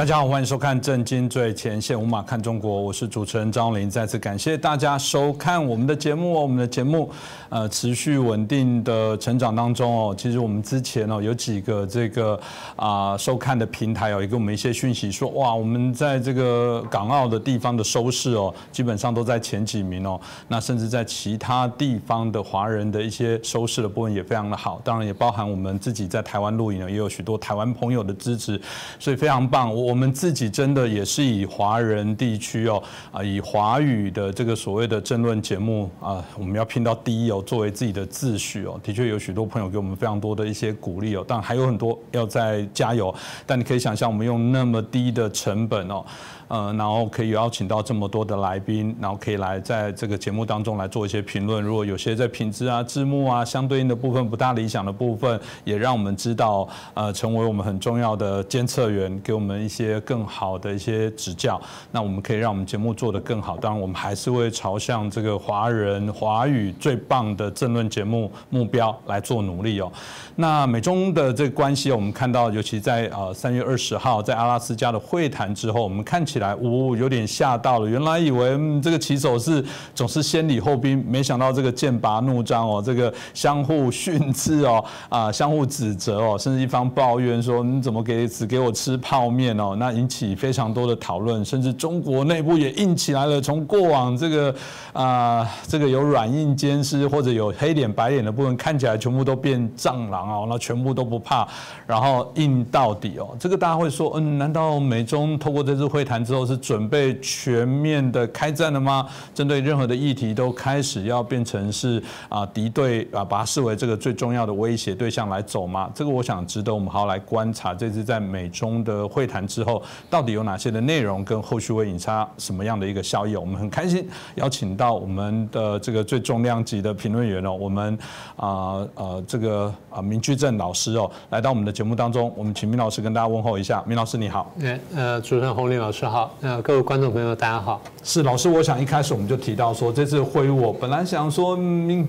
大家好，欢迎收看《震惊最前线》，无马看中国，我是主持人张林。再次感谢大家收看我们的节目哦，我们的节目呃持续稳定的成长当中哦。其实我们之前哦有几个这个啊收看的平台哦，也给我们一些讯息说，哇，我们在这个港澳的地方的收视哦，基本上都在前几名哦。那甚至在其他地方的华人的一些收视的部分也非常的好，当然也包含我们自己在台湾录影呢，也有许多台湾朋友的支持，所以非常棒。我我们自己真的也是以华人地区哦啊，以华语的这个所谓的争论节目啊，我们要拼到第一哦，作为自己的自诩哦，的确有许多朋友给我们非常多的一些鼓励哦，但还有很多要再加油。但你可以想象，我们用那么低的成本哦。呃，然后可以邀请到这么多的来宾，然后可以来在这个节目当中来做一些评论。如果有些在品质啊、字幕啊相对应的部分不大理想的部分，也让我们知道，呃，成为我们很重要的监测员，给我们一些更好的一些指教。那我们可以让我们节目做得更好。当然，我们还是会朝向这个华人华语最棒的政论节目目标来做努力哦。那美中的这个关系，我们看到，尤其在呃三月二十号在阿拉斯加的会谈之后，我们看起来，呜，有点吓到了。原来以为这个棋手是总是先礼后兵，没想到这个剑拔弩张哦，这个相互训斥哦，啊，相互指责哦，甚至一方抱怨说你怎么给只给我吃泡面哦，那引起非常多的讨论，甚至中国内部也硬起来了。从过往这个啊，这个有软硬兼施或者有黑脸白脸的部分，看起来全部都变蟑螂。哦，那全部都不怕，然后硬到底哦。这个大家会说，嗯，难道美中透过这次会谈之后是准备全面的开战了吗？针对任何的议题都开始要变成是啊敌对啊，把它视为这个最重要的威胁对象来走吗？这个我想值得我们好好来观察。这次在美中的会谈之后，到底有哪些的内容跟后续会引发什么样的一个效益？我们很开心邀请到我们的这个最重量级的评论员哦，我们啊呃这个啊明。居正老师哦，来到我们的节目当中，我们请明老师跟大家问候一下。明老师你好，哎，呃，主持人洪林老师好，呃，各位观众朋友大家好。是老师，我想一开始我们就提到说，这次会晤我本来想说，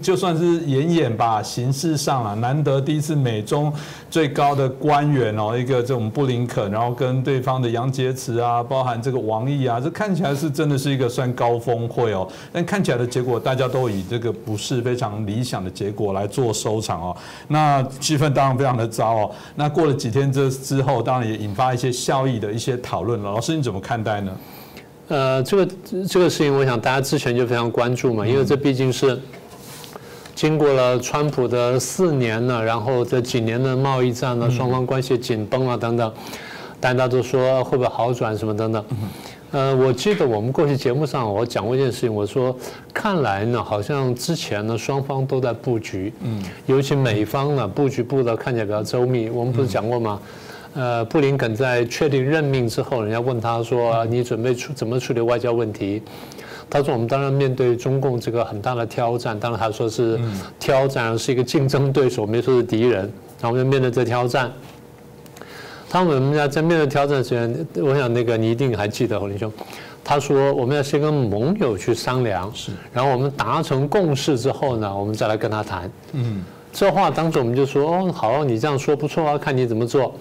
就算是演演吧，形式上啊，难得第一次美中最高的官员哦，一个这种布林肯，然后跟对方的杨洁篪啊，包含这个王毅啊，这看起来是真的是一个算高峰会哦，但看起来的结果，大家都以这个不是非常理想的结果来做收场哦。那气氛当然非常的糟哦。那过了几天这之后，当然也引发一些效益的一些讨论了。老师你怎么看待呢？呃，这个这个事情，我想大家之前就非常关注嘛，因为这毕竟是经过了川普的四年呢，然后这几年的贸易战呢，双方关系紧绷啊等等，大家都说会不会好转什么等等。呃，我记得我们过去节目上我讲过一件事情，我说看来呢，好像之前呢双方都在布局，嗯，尤其美方呢布局布的看起来比较周密。我们不是讲过吗？呃，布林肯在确定任命之后，人家问他说：“你准备处怎么处理外交问题？”他说：“我们当然面对中共这个很大的挑战，当然他说是挑战，是一个竞争对手，没说是敌人。然后我们面对这挑战。他们要在面对挑战之前，我想那个你一定还记得侯林兄，他说我们要先跟盟友去商量，是，然后我们达成共识之后呢，我们再来跟他谈。嗯，这话当时我们就说：哦，好，你这样说不错啊，看你怎么做。”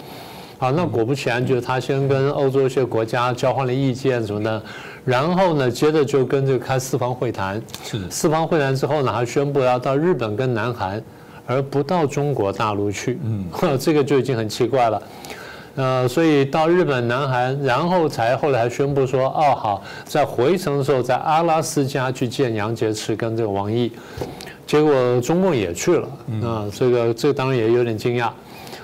好，那果不其然，就是他先跟欧洲一些国家交换了意见什么的，然后呢，接着就跟这个开四方会谈。是。四方会谈之后呢，还宣布要到日本跟南韩，而不到中国大陆去。嗯。这个就已经很奇怪了。呃，所以到日本、南韩，然后才后来还宣布说，哦好，在回程的时候在阿拉斯加去见杨洁篪跟这个王毅，结果中共也去了。啊，这个这个当然也有点惊讶。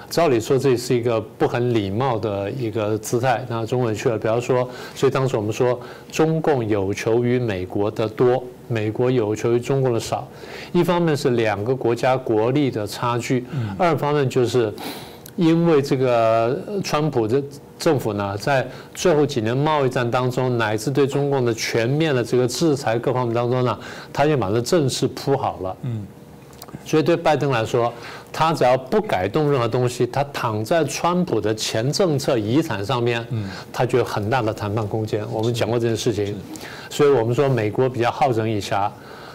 照理说这是一个不很礼貌的一个姿态，那中国人去了，比方说，所以当时我们说中共有求于美国的多，美国有求于中共的少，一方面是两个国家国力的差距，二方面就是因为这个川普的政府呢，在最后几年贸易战当中，乃至对中共的全面的这个制裁各方面当中呢，他就把这阵势铺好了，嗯，所以对拜登来说。他只要不改动任何东西，他躺在川普的前政策遗产上面，他就有很大的谈判空间。我们讲过这件事情，所以我们说美国比较好整以暇。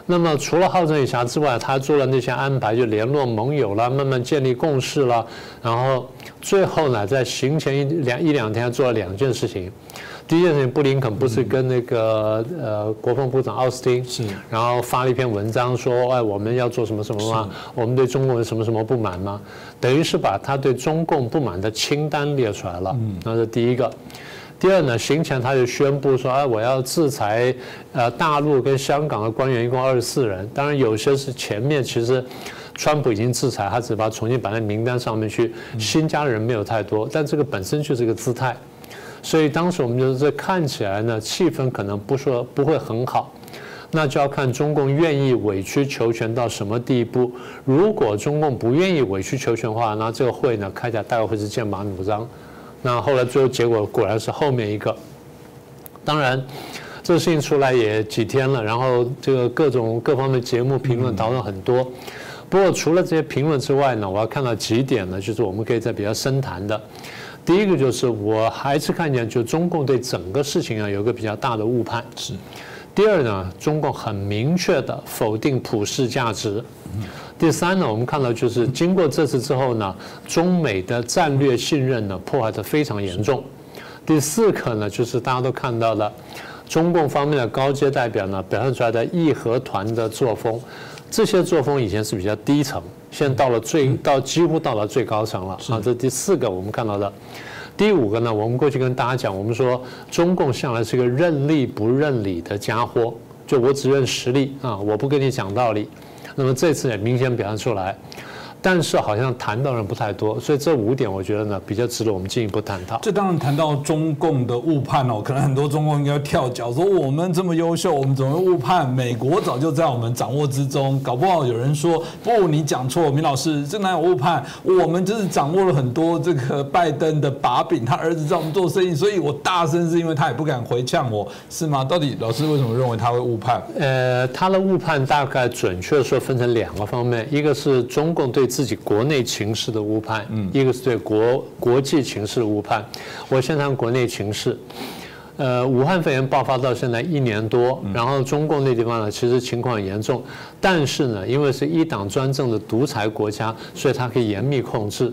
那么除了好整以暇之外，他做了那些安排，就联络盟友了，慢慢建立共识了，然后最后呢，在行前一两一两天做了两件事情。第一件事情，布林肯不是跟那个呃国防部长奥斯汀是，然后发了一篇文章说，哎，我们要做什么什么吗？我们对中共有什么什么不满吗？等于是把他对中共不满的清单列出来了。那是第一个。第二呢，行前他就宣布说，哎，我要制裁呃大陆跟香港的官员，一共二十四人。当然有些是前面其实川普已经制裁，他只把重新摆在名单上面去，新加的人没有太多，但这个本身就是个姿态。所以当时我们就是这看起来呢，气氛可能不说不会很好，那就要看中共愿意委曲求全到什么地步。如果中共不愿意委曲求全的话，那这个会呢开起来大概会是剑拔弩张。那后来最后结果果然是后面一个。当然，这个事情出来也几天了，然后这个各种各方面节目评论讨论很多。不过除了这些评论之外呢，我要看到几点呢，就是我们可以在比较深谈的。第一个就是我还是看见，就中共对整个事情啊有个比较大的误判。是。第二呢，中共很明确的否定普世价值。第三呢，我们看到就是经过这次之后呢，中美的战略信任呢破坏的非常严重。第四个呢，就是大家都看到了，中共方面的高阶代表呢表现出来的义和团的作风，这些作风以前是比较低层，现在到了最到几乎到了最高层了啊。这第四个我们看到的。第五个呢，我们过去跟大家讲，我们说中共向来是个认利不认理的家伙，就我只认实力啊，我不跟你讲道理。那么这次也明显表现出来。但是好像谈到人不太多，所以这五点我觉得呢比较值得我们进一步探讨。这当然谈到中共的误判哦，可能很多中共应该跳脚说我们这么优秀，我们怎么会误判？美国早就在我们掌握之中，搞不好有人说不，你讲错，明老师这哪有误判？我们就是掌握了很多这个拜登的把柄，他儿子在我们做生意，所以我大声是因为他也不敢回呛我，是吗？到底老师为什么认为他会误判？呃，他的误判大概准确说分成两个方面，一个是中共对。自己国内情势的误判，一个是对国国际情势的误判。我先谈国内情势。呃，武汉肺炎爆发到现在一年多，然后中共那地方呢，其实情况很严重，但是呢，因为是一党专政的独裁国家，所以它可以严密控制。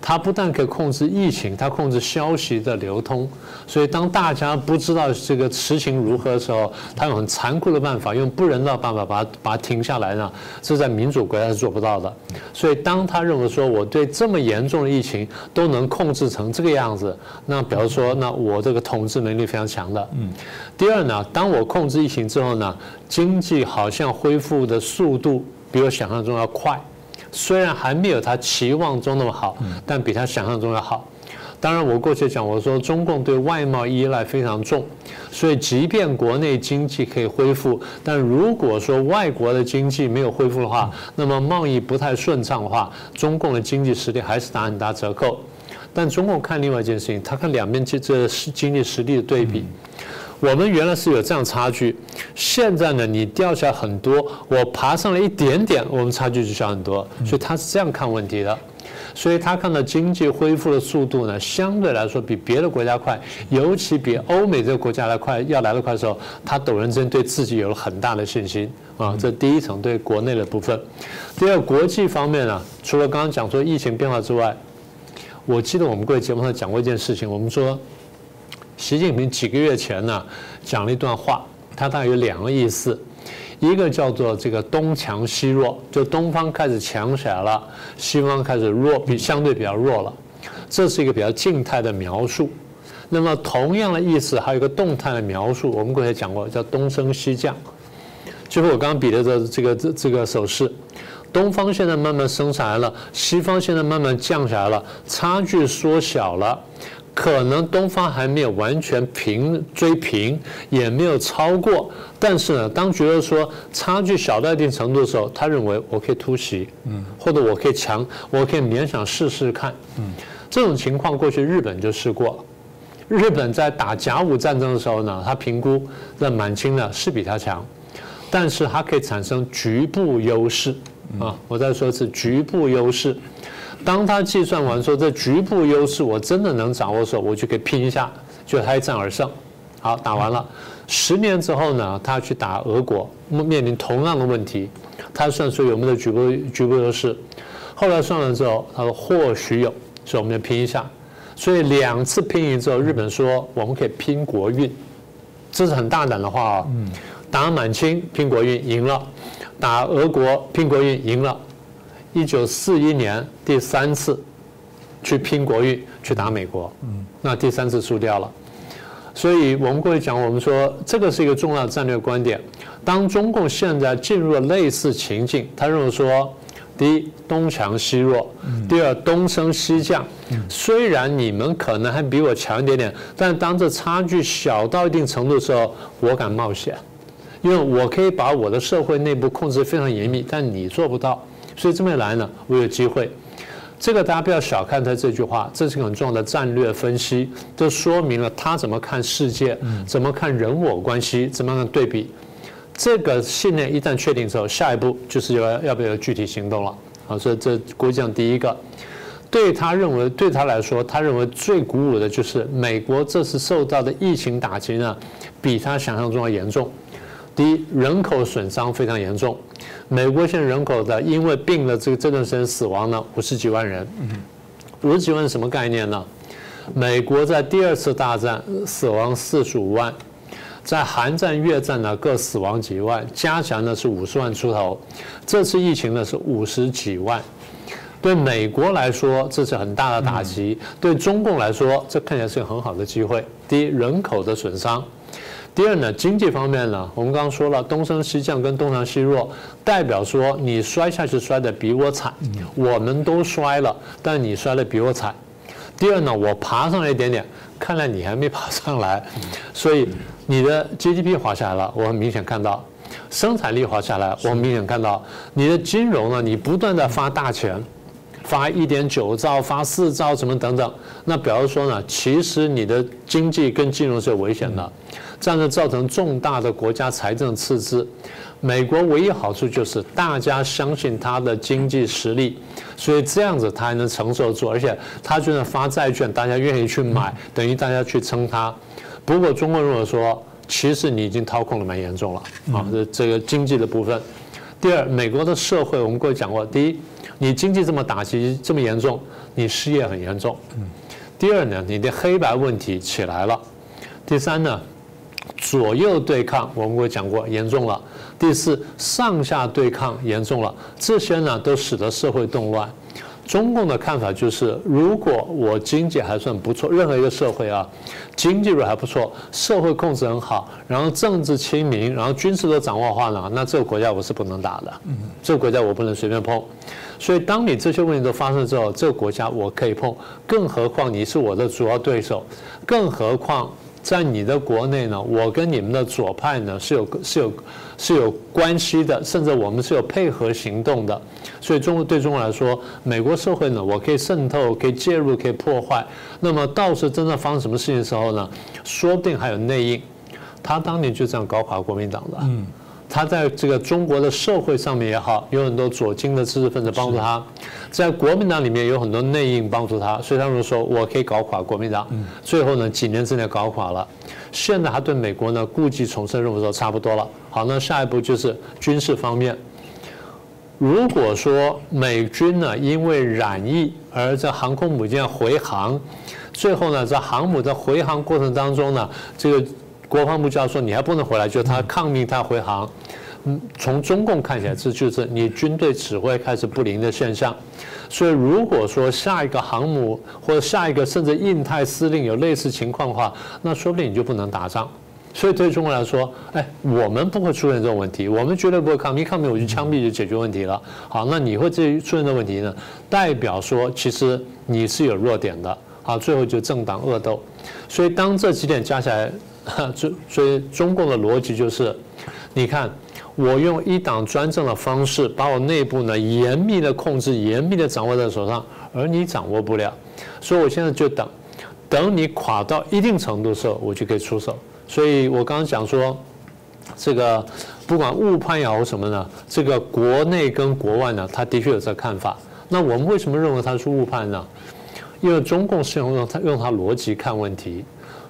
它不但可以控制疫情，它控制消息的流通。所以当大家不知道这个实情如何的时候，它用很残酷的办法，用不人道办法把它把它停下来呢，这在民主国家是做不到的。所以当他认为说我对这么严重的疫情都能控制成这个样子，那比如说，那我这个统治能力非常。非常强的。嗯，第二呢，当我控制疫情之后呢，经济好像恢复的速度比我想象中要快，虽然还没有他期望中那么好，但比他想象中要好。当然，我过去讲我说中共对外贸依赖非常重，所以即便国内经济可以恢复，但如果说外国的经济没有恢复的话，那么贸易不太顺畅的话，中共的经济实力还是打很大折扣。但中共看另外一件事情，他看两边这这经济实力的对比。我们原来是有这样差距，现在呢，你掉下来很多，我爬上了一点点，我们差距就小很多。所以他是这样看问题的。所以他看到经济恢复的速度呢，相对来说比别的国家快，尤其比欧美这个国家来快，要来得快的时候，他陡然之间对自己有了很大的信心啊。这第一层对国内的部分。第二，国际方面呢，除了刚刚讲说疫情变化之外。我记得我们各位节目上讲过一件事情，我们说，习近平几个月前呢讲了一段话，他大概有两个意思，一个叫做这个东强西弱，就东方开始强起来了，西方开始弱，比相对比较弱了，这是一个比较静态的描述。那么同样的意思还有一个动态的描述，我们过去讲过，叫东升西降，就是我刚刚比的这这个这这个手势。东方现在慢慢升上来了，西方现在慢慢降下来了，差距缩小了，可能东方还没有完全平追平，也没有超过，但是呢，当觉得说差距小到一定程度的时候，他认为我可以突袭，嗯，或者我可以强，我可以勉强试试看，嗯，这种情况过去日本就试过，日本在打甲午战争的时候呢，他评估那满清呢是比他强，但是它可以产生局部优势。啊，我再说一次，局部优势。当他计算完说这局部优势我真的能掌握的时候，我就可以拼一下，就他一战而胜。好，打完了。十年之后呢，他去打俄国，面临同样的问题，他算出有没有局部局部优势。后来算了之后，他说或许有，所以我们就拼一下。所以两次拼赢之后，日本说我们可以拼国运，这是很大胆的话啊。打满清拼国运赢了，打俄国拼国运赢了。一九四一年第三次去拼国运去打美国，那第三次输掉了。所以我们过去讲，我们说这个是一个重要的战略观点。当中共现在进入了类似情境，他认为说，第一东强西弱，第二东升西降。虽然你们可能还比我强一点点，但当这差距小到一定程度的时候，我敢冒险。因为我可以把我的社会内部控制非常严密，但你做不到，所以这么一来呢，我有机会。这个大家不要小看他这句话，这是很重要的战略分析，这说明了他怎么看世界，怎么看人我关系，怎么样对比。这个信念一旦确定之后，下一步就是要要不要具体行动了。好，所以这国际上第一个，对他认为对他来说，他认为最鼓舞的就是美国这次受到的疫情打击呢，比他想象中要严重。第一，人口损伤非常严重。美国现在人口的因为病了这个这段时间死亡呢五十几万人。五十几万什么概念呢？美国在第二次大战死亡四十五万，在韩战、越战呢各死亡几万，加起来呢是五十万出头。这次疫情呢是五十几万。对美国来说这是很大的打击，对中共来说这看起来是个很好的机会。第一，人口的损伤。第二呢，经济方面呢，我们刚刚说了，东升西降跟东强西弱，代表说你摔下去摔的比我惨，我们都摔了，但你摔的比我惨。第二呢，我爬上来一点点，看来你还没爬上来，所以你的 GDP 滑下来了，我很明显看到，生产力滑下来，我明显看到，你的金融呢，你不断的发大钱，发一点九兆，发四兆，什么等等，那表示说呢，其实你的经济跟金融是有危险的。这样就造成重大的国家财政赤字。美国唯一好处就是大家相信它的经济实力，所以这样子它还能承受住，而且它就算发债券，大家愿意去买，等于大家去撑它。不过中国如果说，其实你已经掏空了蛮严重了啊，这这个经济的部分。第二，美国的社会我们过去讲过，第一，你经济这么打击这么严重，你失业很严重。第二呢，你的黑白问题起来了。第三呢？左右对抗，我们会讲过严重了。第四，上下对抗严重了，这些呢都使得社会动乱。中共的看法就是，如果我经济还算不错，任何一个社会啊，经济还不错，社会控制很好，然后政治亲民，然后军事都掌握的话呢，那这个国家我是不能打的。这个国家我不能随便碰。所以，当你这些问题都发生之后，这个国家我可以碰，更何况你是我的主要对手，更何况。在你的国内呢，我跟你们的左派呢是有是有是有关系的，甚至我们是有配合行动的。所以中国对中国来说，美国社会呢，我可以渗透，可以介入，可以破坏。那么到时真的发生什么事情的时候呢，说不定还有内应。他当年就这样搞垮国民党的。嗯。他在这个中国的社会上面也好，有很多左倾的知识分子帮助他，在国民党里面有很多内应帮助他，所以他们说我可以搞垮国民党。最后呢，几年之内搞垮了。现在他对美国呢故伎重生，认为说差不多了。好，那下一步就是军事方面。如果说美军呢因为染疫而在航空母舰回航，最后呢在航母在回航过程当中呢，这个。国防部就要说你还不能回来，就他抗命他回航。嗯，从中共看起来，这就是你军队指挥开始不灵的现象。所以如果说下一个航母或者下一个甚至印太司令有类似情况的话，那说不定你就不能打仗。所以对中国来说，哎，我们不会出现这种问题，我们绝对不会抗命，抗命我就枪毙就解决问题了。好，那你会这出现的问题呢？代表说其实你是有弱点的。好，最后就政党恶斗。所以当这几点加起来。所所以中共的逻辑就是，你看，我用一党专政的方式，把我内部呢严密的控制、严密的掌握在手上，而你掌握不了，所以我现在就等，等你垮到一定程度的时候，我就可以出手。所以我刚刚讲说，这个不管误判也好什么呢，这个国内跟国外呢，他的确有这看法。那我们为什么认为他是误判呢？因为中共是用用他用他逻辑看问题。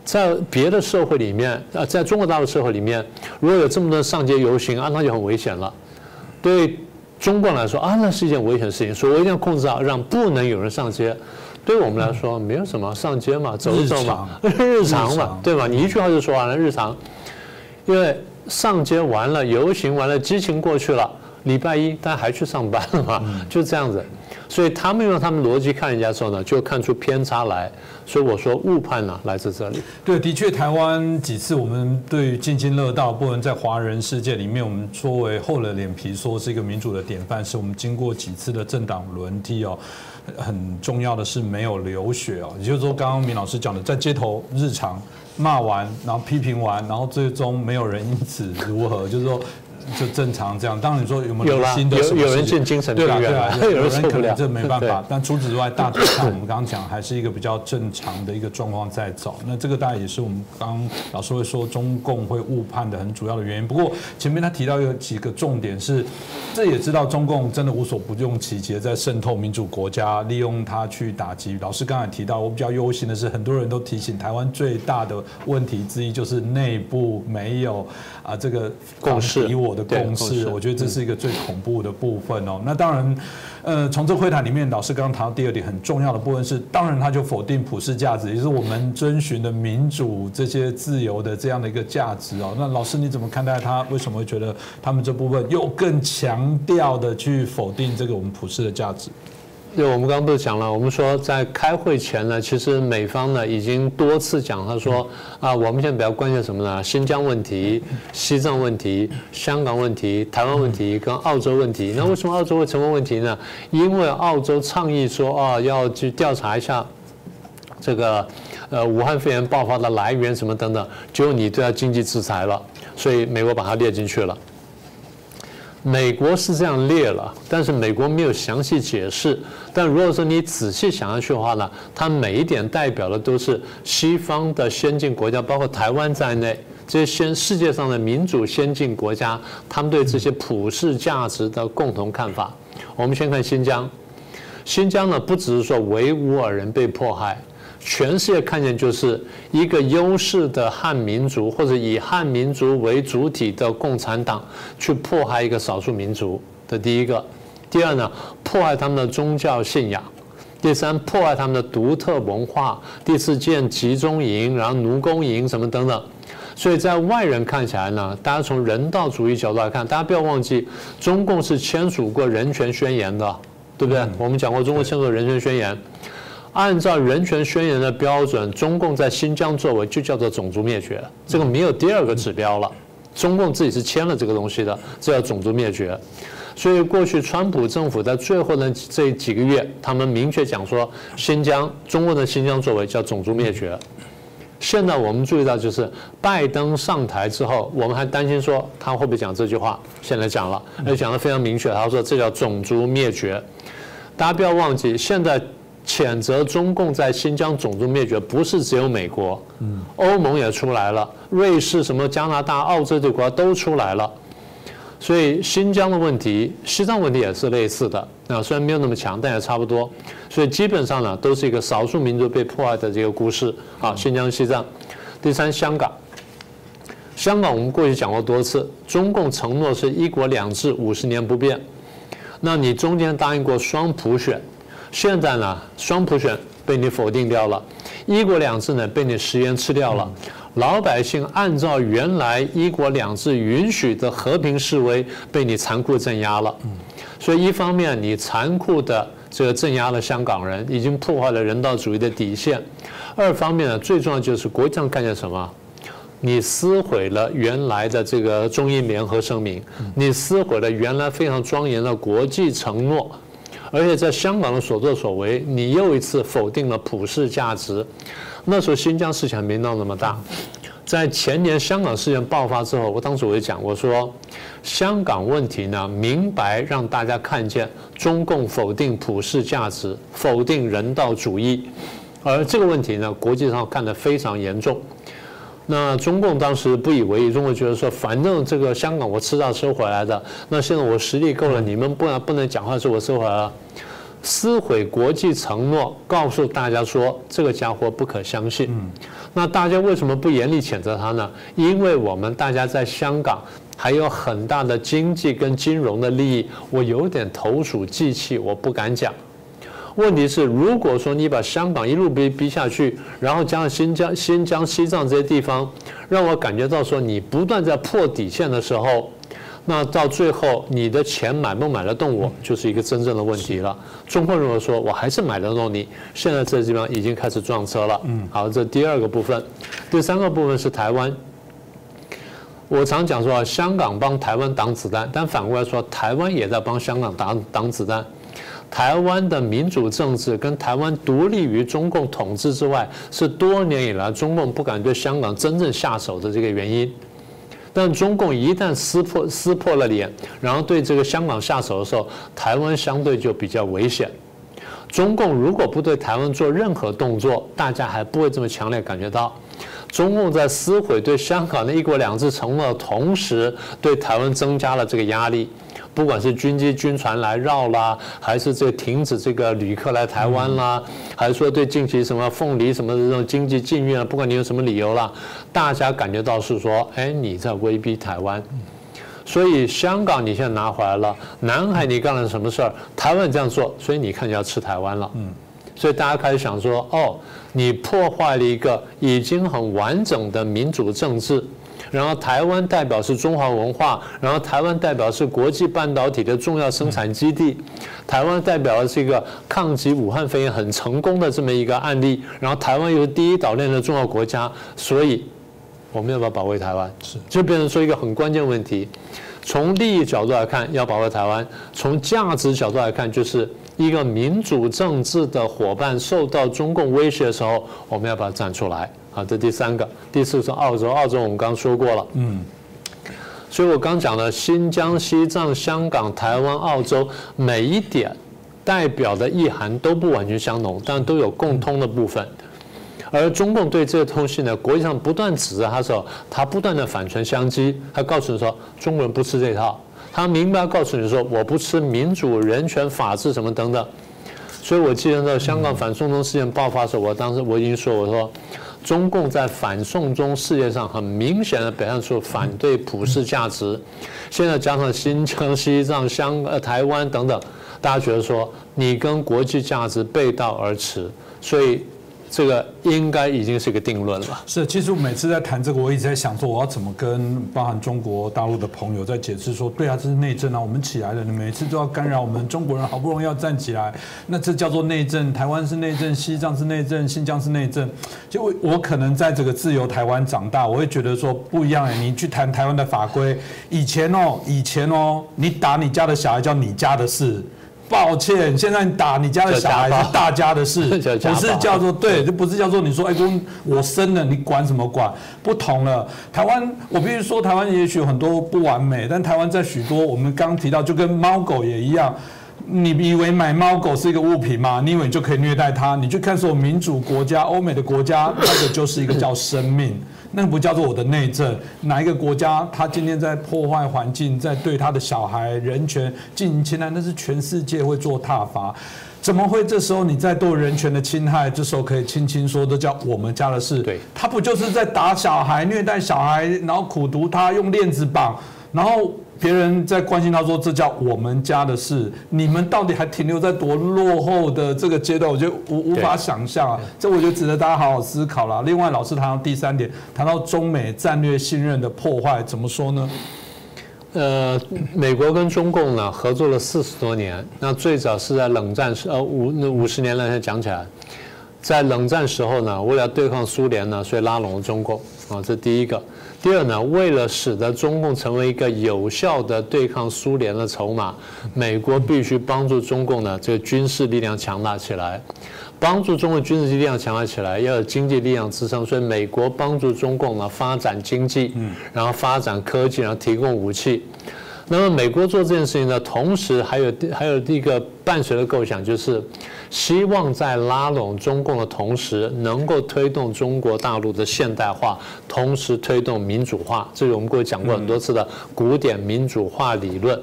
在别的社会里面，啊，在中国大陆社会里面，如果有这么多上街游行啊，那就很危险了。对中国来说啊，那是一件危险的事情，所以我一定要控制好，让不能有人上街。对我们来说，没有什么上街嘛，走一走嘛，日常 嘛，对吧？你一句话就说完了，日常。因为上街完了，游行完了，激情过去了，礼拜一大家还去上班了嘛，就这样子。所以他们用他们逻辑看人家的时候呢，就看出偏差来。所以我说误判呢来自这里。对，的确，台湾几次我们对津津乐道，不能在华人世界里面，我们作为厚了脸皮说是一个民主的典范，是我们经过几次的政党轮替哦。很重要的是没有流血哦，也就是说，刚刚明老师讲的，在街头日常骂完，然后批评完，然后最终没有人因此如何，就是说。就正常这样，当然你说有没有新的有有人进精神病院，对啊，有人 可能这没办法。但除此之外，大体上我们刚刚讲还是一个比较正常的一个状况在走。那这个大概也是我们刚老师会说中共会误判的很主要的原因。不过前面他提到有几个重点是，这也知道中共真的无所不用其极在渗透民主国家，利用它去打击。老师刚才提到，我比较忧心的是，很多人都提醒台湾最大的问题之一就是内部没有啊这个共识。以我的共识，我觉得这是一个最恐怖的部分哦。那当然，呃，从这会谈里面，老师刚刚谈到第二点很重要的部分是，当然他就否定普世价值，也就是我们遵循的民主这些自由的这样的一个价值哦。那老师你怎么看待他？为什么会觉得他们这部分又更强调的去否定这个我们普世的价值？对，我们刚刚不是讲了？我们说在开会前呢，其实美方呢已经多次讲，他说啊，我们现在比较关心什么呢？新疆问题、西藏问题、香港问题、台湾问题跟澳洲问题。那为什么澳洲会成为问题呢？因为澳洲倡议说啊，要去调查一下这个呃武汉肺炎爆发的来源什么等等，结果你对他经济制裁了，所以美国把它列进去了。美国是这样列了，但是美国没有详细解释。但如果说你仔细想下去的话呢，它每一点代表的都是西方的先进国家，包括台湾在内这些先世界上的民主先进国家，他们对这些普世价值的共同看法。我们先看新疆，新疆呢不只是说维吾尔人被迫害。全世界看见就是一个优势的汉民族，或者以汉民族为主体的共产党去迫害一个少数民族的第一个，第二呢，迫害他们的宗教信仰，第三，迫害他们的独特文化，第四，建集中营，然后奴工营什么等等。所以在外人看起来呢，大家从人道主义角度来看，大家不要忘记，中共是签署过人权宣言的，对不对？我们讲过，中国签署人权宣言。按照人权宣言的标准，中共在新疆作为就叫做种族灭绝，这个没有第二个指标了。中共自己是签了这个东西的，这叫种族灭绝。所以过去川普政府在最后的这几个月，他们明确讲说，新疆中共的新疆作为叫种族灭绝。现在我们注意到，就是拜登上台之后，我们还担心说他会不会讲这句话，现在讲了，而且讲的非常明确，他说这叫种族灭绝。大家不要忘记，现在。谴责中共在新疆种族灭绝，不是只有美国，欧盟也出来了，瑞士、什么加拿大、澳洲这国家都出来了。所以新疆的问题、西藏问题也是类似的。啊虽然没有那么强，但也差不多。所以基本上呢，都是一个少数民族被破坏的这个故事啊。新疆、西藏。第三，香港。香港我们过去讲过多次，中共承诺是一国两制，五十年不变。那你中间答应过双普选。现在呢，双普选被你否定掉了，一国两制呢被你食言吃掉了，老百姓按照原来一国两制允许的和平示威被你残酷镇压了。所以一方面你残酷的这个镇压了香港人，已经破坏了人道主义的底线；二方面呢，最重要就是国际上看见什么？你撕毁了原来的这个中英联合声明，你撕毁了原来非常庄严的国际承诺。而且在香港的所作所为，你又一次否定了普世价值。那时候新疆事情还没闹那么大，在前年香港事件爆发之后，我当时我就讲，我说香港问题呢，明白让大家看见中共否定普世价值，否定人道主义，而这个问题呢，国际上看得非常严重。那中共当时不以为意，中国觉得说，反正这个香港我迟早收回来的。那现在我实力够了，你们不能不能讲话说我收回来了，撕毁国际承诺，告诉大家说这个家伙不可相信。那大家为什么不严厉谴责他呢？因为我们大家在香港还有很大的经济跟金融的利益，我有点投鼠忌器，我不敢讲。问题是，如果说你把香港一路逼逼下去，然后加上新疆、新疆、西藏这些地方，让我感觉到说你不断在破底线的时候，那到最后你的钱买不买得动我，就是一个真正的问题了。中国人说我还是买得动你，现在这地方已经开始撞车了。嗯，好，这第二个部分，第三个部分是台湾。我常讲说啊，香港帮台湾挡子弹，但反过来说，台湾也在帮香港挡挡子弹。台湾的民主政治跟台湾独立于中共统治之外，是多年以来中共不敢对香港真正下手的这个原因。但中共一旦撕破撕破了脸，然后对这个香港下手的时候，台湾相对就比较危险。中共如果不对台湾做任何动作，大家还不会这么强烈感觉到。中共在撕毁对香港的一国两制承诺的同时，对台湾增加了这个压力。不管是军机、军船来绕啦，还是这停止这个旅客来台湾啦，还是说对近期什么凤梨什么的这种经济禁运啊，不管你有什么理由啦，大家感觉到是说，哎，你在威逼台湾。所以香港你现在拿回来了，南海你干了什么事儿？台湾这样做，所以你看你要吃台湾了。嗯，所以大家开始想说，哦，你破坏了一个已经很完整的民主政治。然后台湾代表是中华文化，然后台湾代表是国际半导体的重要生产基地，台湾代表的是一个抗击武汉肺炎很成功的这么一个案例，然后台湾又是第一岛链的重要国家，所以我们要不要保卫台湾？是，就变成说一个很关键问题。从利益角度来看，要保卫台湾；从价值角度来看，就是一个民主政治的伙伴受到中共威胁的时候，我们要不要站出来？啊，这第三个，第四是澳洲，澳洲我们刚说过了，嗯，所以我刚讲了新疆、西藏、香港、台湾、澳洲，每一点代表的意涵都不完全相同，但都有共通的部分。而中共对这个东西呢，国际上不断指责他说，他不断的反唇相讥，他告诉你说中国人不吃这套，他明白告诉你说我不吃民主、人权、法治什么等等。所以我记得在香港反送中事件爆发的时候，我当时我已经说我说。中共在反送中事件上很明显的表现出反对普世价值，现在加上新疆、西藏、香呃台湾等等，大家觉得说你跟国际价值背道而驰，所以。这个应该已经是一个定论了。是，其实我每次在谈这个，我一直在想说，我要怎么跟包含中国大陆的朋友在解释说，对啊，这是内政啊，我们起来了，你每次都要干扰我们中国人，好不容易要站起来，那这叫做内政。台湾是内政，西藏是内政，新疆是内政。就我我可能在这个自由台湾长大，我会觉得说不一样哎。你去谈台湾的法规，以前哦，以前哦，你打你家的小孩叫你家的事。抱歉，现在打你家的小孩是大家的事，不是叫做对，就不是叫做你说哎公我生了你管什么管？不同了，台湾我必须说台湾也许有很多不完美，但台湾在许多我们刚提到就跟猫狗也一样，你以为买猫狗是一个物品吗？你以为你就可以虐待它？你去看所有民主国家、欧美的国家，那个就是一个叫生命。那不叫做我的内政。哪一个国家他今天在破坏环境，在对他的小孩人权进行侵害，那是全世界会做挞伐。怎么会这时候你在做人权的侵害，这时候可以轻轻说，这叫我们家的事？对，他不就是在打小孩、虐待小孩，然后苦读他，用链子绑，然后。别人在关心他说：“这叫我们家的事，你们到底还停留在多落后的这个阶段？我觉得无无法想象啊！这我觉得值得大家好好思考了。另外，老师谈到第三点，谈到中美战略信任的破坏，怎么说呢？呃，美国跟中共呢合作了四十多年，那最早是在冷战时，呃五那五十年来才讲起来，在冷战时候呢，为了对抗苏联呢，所以拉拢了中共啊，这第一个。第二呢，为了使得中共成为一个有效的对抗苏联的筹码，美国必须帮助中共呢这个军事力量强大起来，帮助中国军事力量强大起来，要有经济力量支撑，所以美国帮助中共呢发展经济，然后发展科技，然后提供武器。那么美国做这件事情呢，同时还有还有一个伴随的构想，就是希望在拉拢中共的同时，能够推动中国大陆的现代化，同时推动民主化。这是我们过去讲过很多次的古典民主化理论。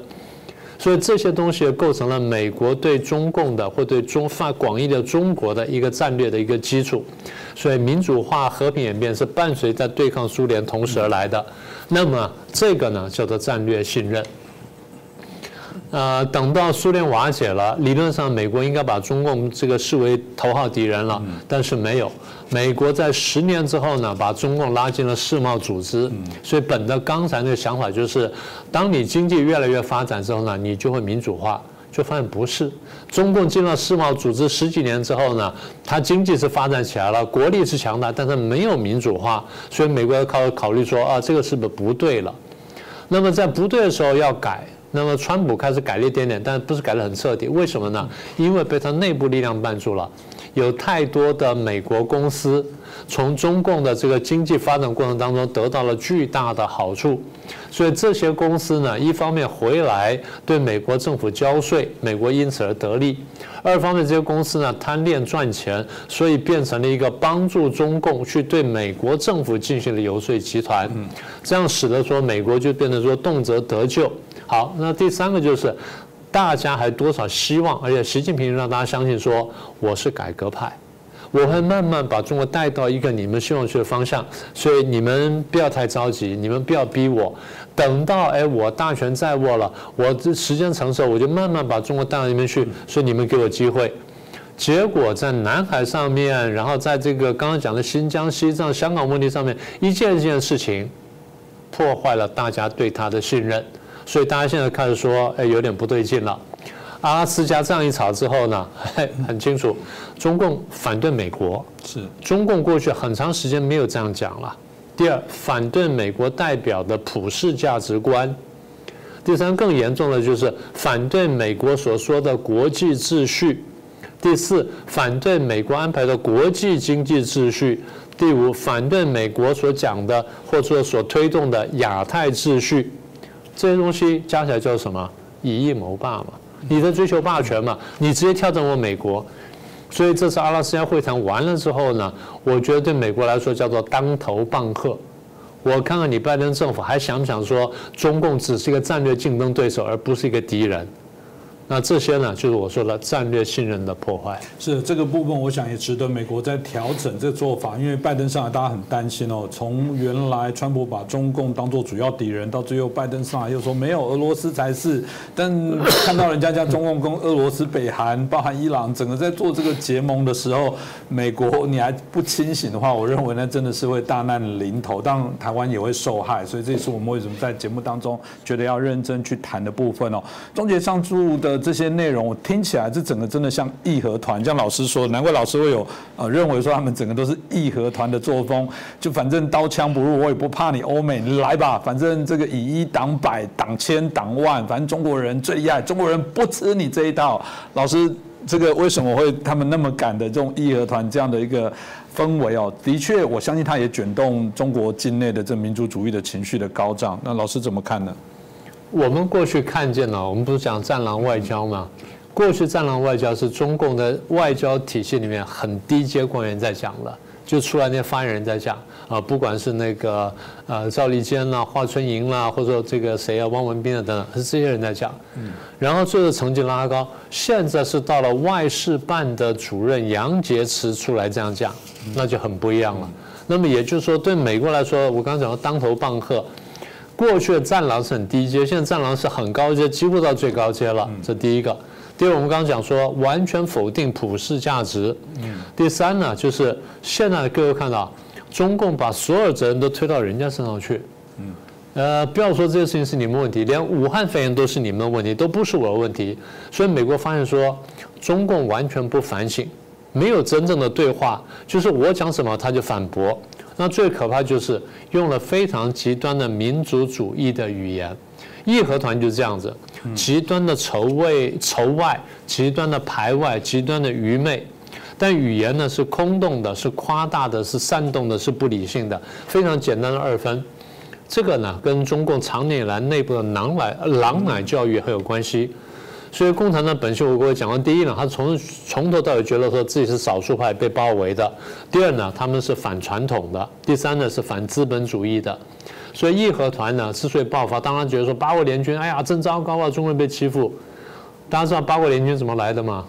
所以这些东西构成了美国对中共的或对中发广义的中国的一个战略的一个基础。所以民主化、和平演变是伴随在对抗苏联同时而来的。那么这个呢叫做战略信任。呃，等到苏联瓦解了，理论上美国应该把中共这个视为头号敌人了，但是没有。美国在十年之后呢，把中共拉进了世贸组织。所以本着刚才那个想法，就是当你经济越来越发展之后呢，你就会民主化。就发现不是，中共进了世贸组织十几年之后呢，它经济是发展起来了，国力是强大，但是没有民主化。所以美国要考考虑说啊，这个是不是不对了？那么在不对的时候要改。那么，川普开始改了一点点，但不是改得很彻底。为什么呢？因为被他内部力量绊住了。有太多的美国公司从中共的这个经济发展过程当中得到了巨大的好处，所以这些公司呢，一方面回来对美国政府交税，美国因此而得利；二方面，这些公司呢贪恋赚钱，所以变成了一个帮助中共去对美国政府进行的游说集团。这样使得说美国就变得说动辄得救。好，那第三个就是，大家还多少希望，而且习近平让大家相信说我是改革派，我会慢慢把中国带到一个你们希望去的方向，所以你们不要太着急，你们不要逼我，等到哎我大权在握了，我这时间成熟，我就慢慢把中国带到那边去，所以你们给我机会。结果在南海上面，然后在这个刚刚讲的新疆、西藏、香港问题上面，一件一件事情，破坏了大家对他的信任。所以大家现在开始说，哎，有点不对劲了。阿拉斯加这样一吵之后呢，很清楚，中共反对美国。是。中共过去很长时间没有这样讲了。第二，反对美国代表的普世价值观。第三，更严重的就是反对美国所说的国际秩序。第四，反对美国安排的国际经济秩序。第五，反对美国所讲的或者说所推动的亚太秩序。这些东西加起来叫什么？以义谋霸嘛，你在追求霸权嘛，你直接挑战我美国，所以这次阿拉斯加会谈完了之后呢，我觉得对美国来说叫做当头棒喝。我看看你拜登政府还想不想说中共只是一个战略竞争对手，而不是一个敌人？那这些呢，就是我说的战略信任的破坏。是这个部分，我想也值得美国在调整这做法。因为拜登上来，大家很担心哦。从原来川普把中共当做主要敌人，到最后拜登上来又说没有俄罗斯才是。但看到人家家中共跟俄罗斯、北韩、包含伊朗，整个在做这个结盟的时候，美国你还不清醒的话，我认为那真的是会大难临头，当然台湾也会受害。所以这也是我们为什么在节目当中觉得要认真去谈的部分哦。终结上注的。这些内容我听起来，这整个真的像义和团，像老师说，难怪老师会有呃认为说他们整个都是义和团的作风，就反正刀枪不入，我也不怕你欧美，你来吧，反正这个以一挡百，挡千挡万，反正中国人最厉害，中国人不吃你这一套。老师，这个为什么会他们那么敢的这种义和团这样的一个氛围哦？的确，我相信他也卷动中国境内的这民族主义的情绪的高涨。那老师怎么看呢？我们过去看见了，我们不是讲战狼外交吗？过去战狼外交是中共的外交体系里面很低阶官员在讲了，就出来那些发言人在讲啊，不管是那个呃赵立坚啦、华春莹啦，或者说这个谁啊、汪文斌啊等等，是这些人在讲。嗯。然后最后成绩拉高，现在是到了外事办的主任杨洁篪出来这样讲，那就很不一样了。那么也就是说，对美国来说，我刚刚讲的当头棒喝。过去的战狼是很低阶，现在战狼是很高阶，几乎到最高阶了。这第一个。第二，我们刚刚讲说完全否定普世价值。第三呢，就是现在各位看到，中共把所有责任都推到人家身上去。呃，不要说这些事情是你们问题，连武汉肺炎都是你们的问题，都不是我的问题。所以美国发现说，中共完全不反省，没有真正的对话，就是我讲什么他就反驳。那最可怕就是用了非常极端的民族主义的语言，义和团就是这样子，极端的仇外仇外，极端的排外，极端的愚昧，但语言呢是空洞的，是夸大的，是煽动的，是不理性的，非常简单的二分，这个呢跟中共长年以来内部的狼奶狼奶教育很有关系。所以共产党本身，我各位讲过，第一呢，他从从头到尾觉得说自己是少数派被包围的；第二呢，他们是反传统的；第三呢，是反资本主义的。所以义和团呢之所以爆发，当然觉得说八国联军，哎呀真糟糕啊，中国人被欺负。大家知道八国联军怎么来的吗？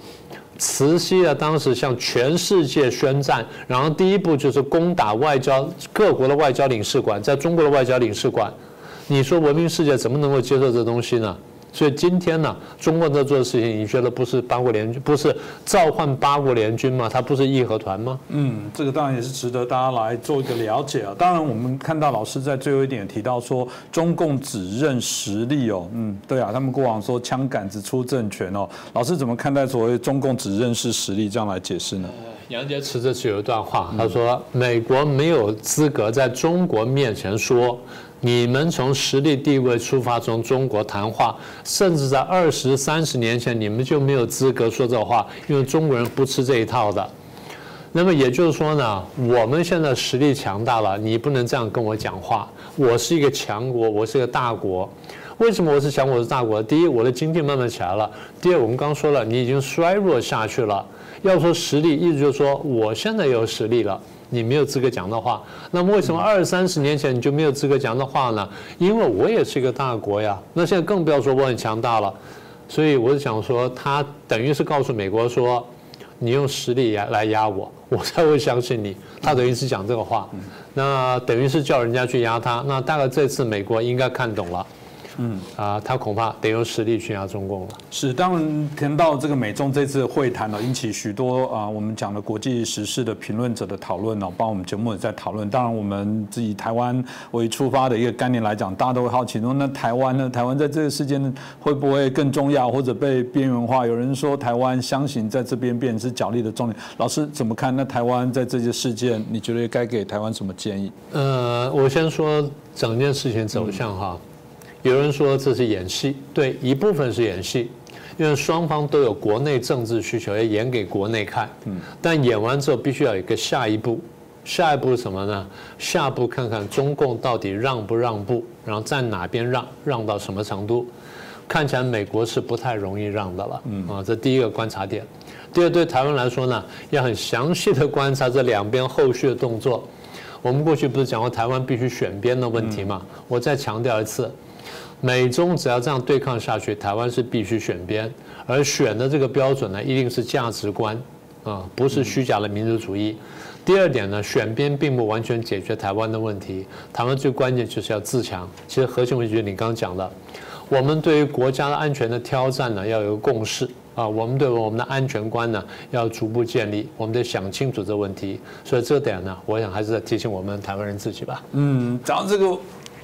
慈禧啊，当时向全世界宣战，然后第一步就是攻打外交各国的外交领事馆，在中国的外交领事馆，你说文明世界怎么能够接受这东西呢？所以今天呢，中国在做的事情，你觉得不是八国联军，不是召唤八国联军吗？他不是义和团吗？嗯，这个当然也是值得大家来做一个了解啊。当然，我们看到老师在最后一点提到说，中共只认实力哦。嗯，对啊，他们过往说枪杆子出政权哦。老师怎么看待所谓中共只认识实力这样来解释呢？杨洁篪这次有一段话，他说：“美国没有资格在中国面前说。”你们从实力地位出发，从中国谈话，甚至在二十三十年前，你们就没有资格说这话，因为中国人不吃这一套的。那么也就是说呢，我们现在实力强大了，你不能这样跟我讲话。我是一个强国，我是一个大国。为什么我是强国是大国？第一，我的经济慢慢起来了；第二，我们刚说了，你已经衰弱下去了。要说实力，意思就是说，我现在有实力了。你没有资格讲的话，那么为什么二三十年前你就没有资格讲的话呢？因为我也是一个大国呀。那现在更不要说我很强大了，所以我是想说，他等于是告诉美国说，你用实力压来压我，我才会相信你。他等于是讲这个话，那等于是叫人家去压他。那大概这次美国应该看懂了。嗯啊，他恐怕得用实力去压中共了。是，当然谈到这个美中这次会谈呢，引起许多啊，我们讲的国际时事的评论者的讨论呢，帮我们节目也在讨论。当然，我们以台湾为出发的一个概念来讲，大家都会好奇说，那台湾呢？台湾在这个事件会不会更重要，或者被边缘化？有人说台湾相信在这边变成是角力的重点。老师怎么看？那台湾在这些事件，你觉得该给台湾什么建议？呃，我先说整件事情走向哈。有人说这是演戏，对，一部分是演戏，因为双方都有国内政治需求要演给国内看。嗯，但演完之后必须要有一个下一步，下一步是什么呢？下一步看看中共到底让不让步，然后在哪边让，让到什么程度？看起来美国是不太容易让的了。嗯，啊，这第一个观察点。第二，对台湾来说呢，要很详细的观察这两边后续的动作。我们过去不是讲过台湾必须选边的问题吗？我再强调一次。美中只要这样对抗下去，台湾是必须选边，而选的这个标准呢，一定是价值观，啊，不是虚假的民族主义。第二点呢，选边并不完全解决台湾的问题，台湾最关键就是要自强。其实核心问题就是你刚刚讲的，我们对于国家的安全的挑战呢，要有个共识啊，我们对我们的安全观呢，要逐步建立，我们得想清楚这个问题。所以这点呢，我想还是在提醒我们台湾人自己吧。嗯，讲这个，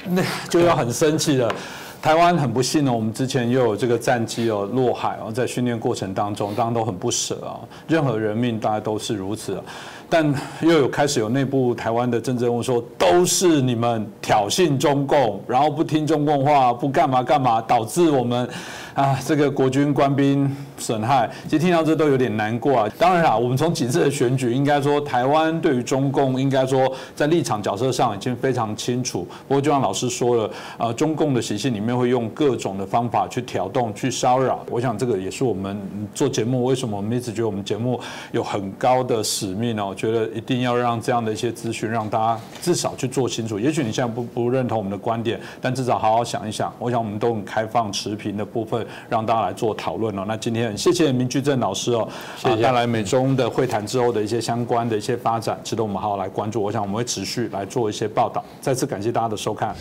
那就要很生气了。台湾很不幸呢，我们之前又有这个战机哦落海哦，在训练过程当中，当然都很不舍啊。任何人命，大家都是如此。但又有开始有内部台湾的政治人物说，都是你们挑衅中共，然后不听中共话，不干嘛干嘛，导致我们啊这个国军官兵。损害，其实听到这都有点难过啊。当然啦，我们从几次的选举，应该说台湾对于中共，应该说在立场角色上已经非常清楚。不过就像老师说了，呃，中共的习性里面会用各种的方法去挑动、去骚扰。我想这个也是我们做节目，为什么我们一直觉得我们节目有很高的使命呢？我觉得一定要让这样的一些资讯让大家至少去做清楚。也许你现在不不认同我们的观点，但至少好好想一想。我想我们都很开放、持平的部分，让大家来做讨论哦。那今天。谢谢明居正老师哦，啊，带来美中的会谈之后的一些相关的一些发展，值得我们好好来关注。我想我们会持续来做一些报道。再次感谢大家的收看。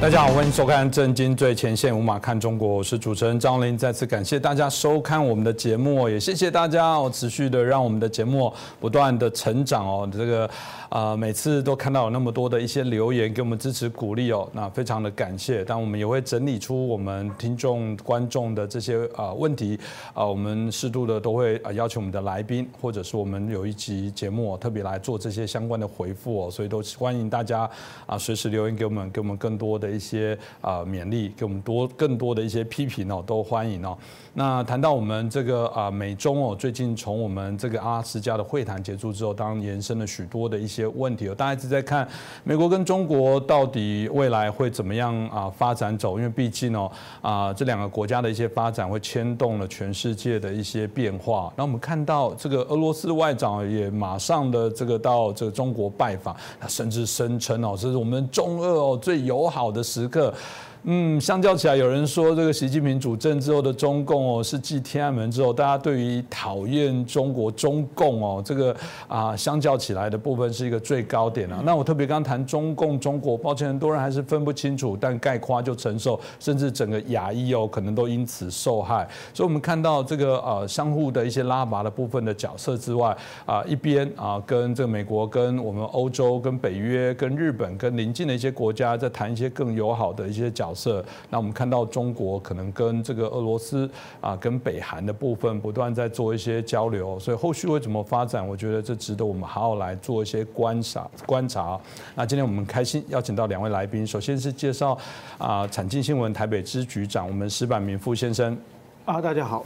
大家好，欢迎收看《震惊最前线》，无马看中国，我是主持人张林。再次感谢大家收看我们的节目，也谢谢大家哦，持续的让我们的节目不断的成长哦。这个啊，每次都看到有那么多的一些留言给我们支持鼓励哦，那非常的感谢。但我们也会整理出我们听众观众的这些啊问题啊，我们适度的都会啊邀请我们的来宾，或者是我们有一集节目特别来做这些相关的回复哦，所以都欢迎大家啊随时留言给我们，给我们更多。的一些啊勉励，给我们多更多的一些批评哦，都欢迎哦。那谈到我们这个啊美中哦，最近从我们这个阿拉斯加的会谈结束之后，当然延伸了许多的一些问题哦。大家一直在看美国跟中国到底未来会怎么样啊发展走，因为毕竟哦啊这两个国家的一些发展会牵动了全世界的一些变化。那我们看到这个俄罗斯外长也马上的这个到这个中国拜访，他甚至声称哦，这是我们中俄哦最友好的时刻。嗯，相较起来，有人说这个习近平主政之后的中共哦，是继天安门之后，大家对于讨厌中国中共哦，这个啊，相较起来的部分是一个最高点啊。那我特别刚谈中共中国，抱歉，很多人还是分不清楚，但概括就承受，甚至整个亚裔哦，可能都因此受害。所以，我们看到这个呃，相互的一些拉拔的部分的角色之外啊，一边啊，跟这个美国、跟我们欧洲、跟北约、跟日本、跟邻近的一些国家在谈一些更友好的一些角。角色，那我们看到中国可能跟这个俄罗斯啊，跟北韩的部分不断在做一些交流，所以后续会怎么发展？我觉得这值得我们好好来做一些观察观察。那今天我们开心邀请到两位来宾，首先是介绍啊，产经新闻台北支局长我们石板明副先生啊，大家好。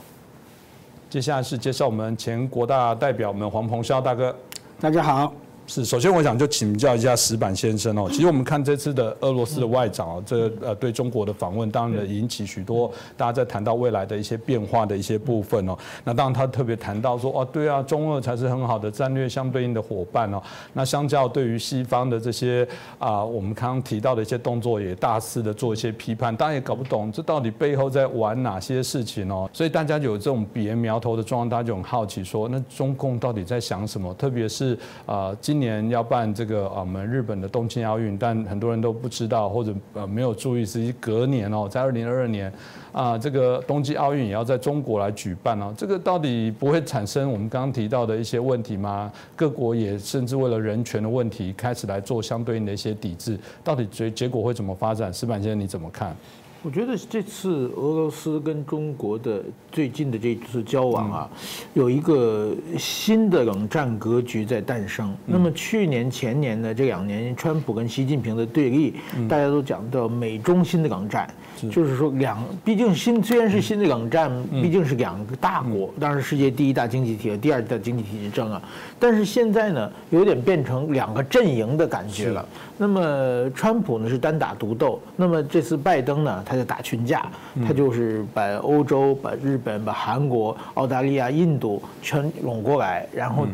接下来是介绍我们前国大代表我们黄鹏霄大哥，大家好。是，首先我想就请教一下石板先生哦。其实我们看这次的俄罗斯的外长哦，这呃对中国的访问，当然引起许多大家在谈到未来的一些变化的一些部分哦。那当然他特别谈到说，哦，对啊，中俄才是很好的战略相对应的伙伴哦。那相较对于西方的这些啊，我们刚刚提到的一些动作，也大肆的做一些批判，当然也搞不懂这到底背后在玩哪些事情哦。所以大家有这种鼻炎苗头的状况，大家就很好奇说，那中共到底在想什么？特别是啊今。今年要办这个啊，我们日本的东京奥运，但很多人都不知道或者呃没有注意，实际隔年哦，在二零二二年啊，这个冬季奥运也要在中国来举办哦。这个到底不会产生我们刚刚提到的一些问题吗？各国也甚至为了人权的问题开始来做相对应的一些抵制，到底结结果会怎么发展？石板先生你怎么看？我觉得这次俄罗斯跟中国的最近的这次交往啊，有一个新的冷战格局在诞生。那么去年前年呢这两年，川普跟习近平的对立，大家都讲到美中新的冷战，就是说两，毕竟新虽然是新的冷战，毕竟是两个大国，当然世界第一大经济体和第二大经济体之争啊。但是现在呢，有点变成两个阵营的感觉了。那么川普呢是单打独斗，那么这次拜登呢，他。他就打群架，他就是把欧洲、把日本、把韩国、澳大利亚、印度全拢过来，然后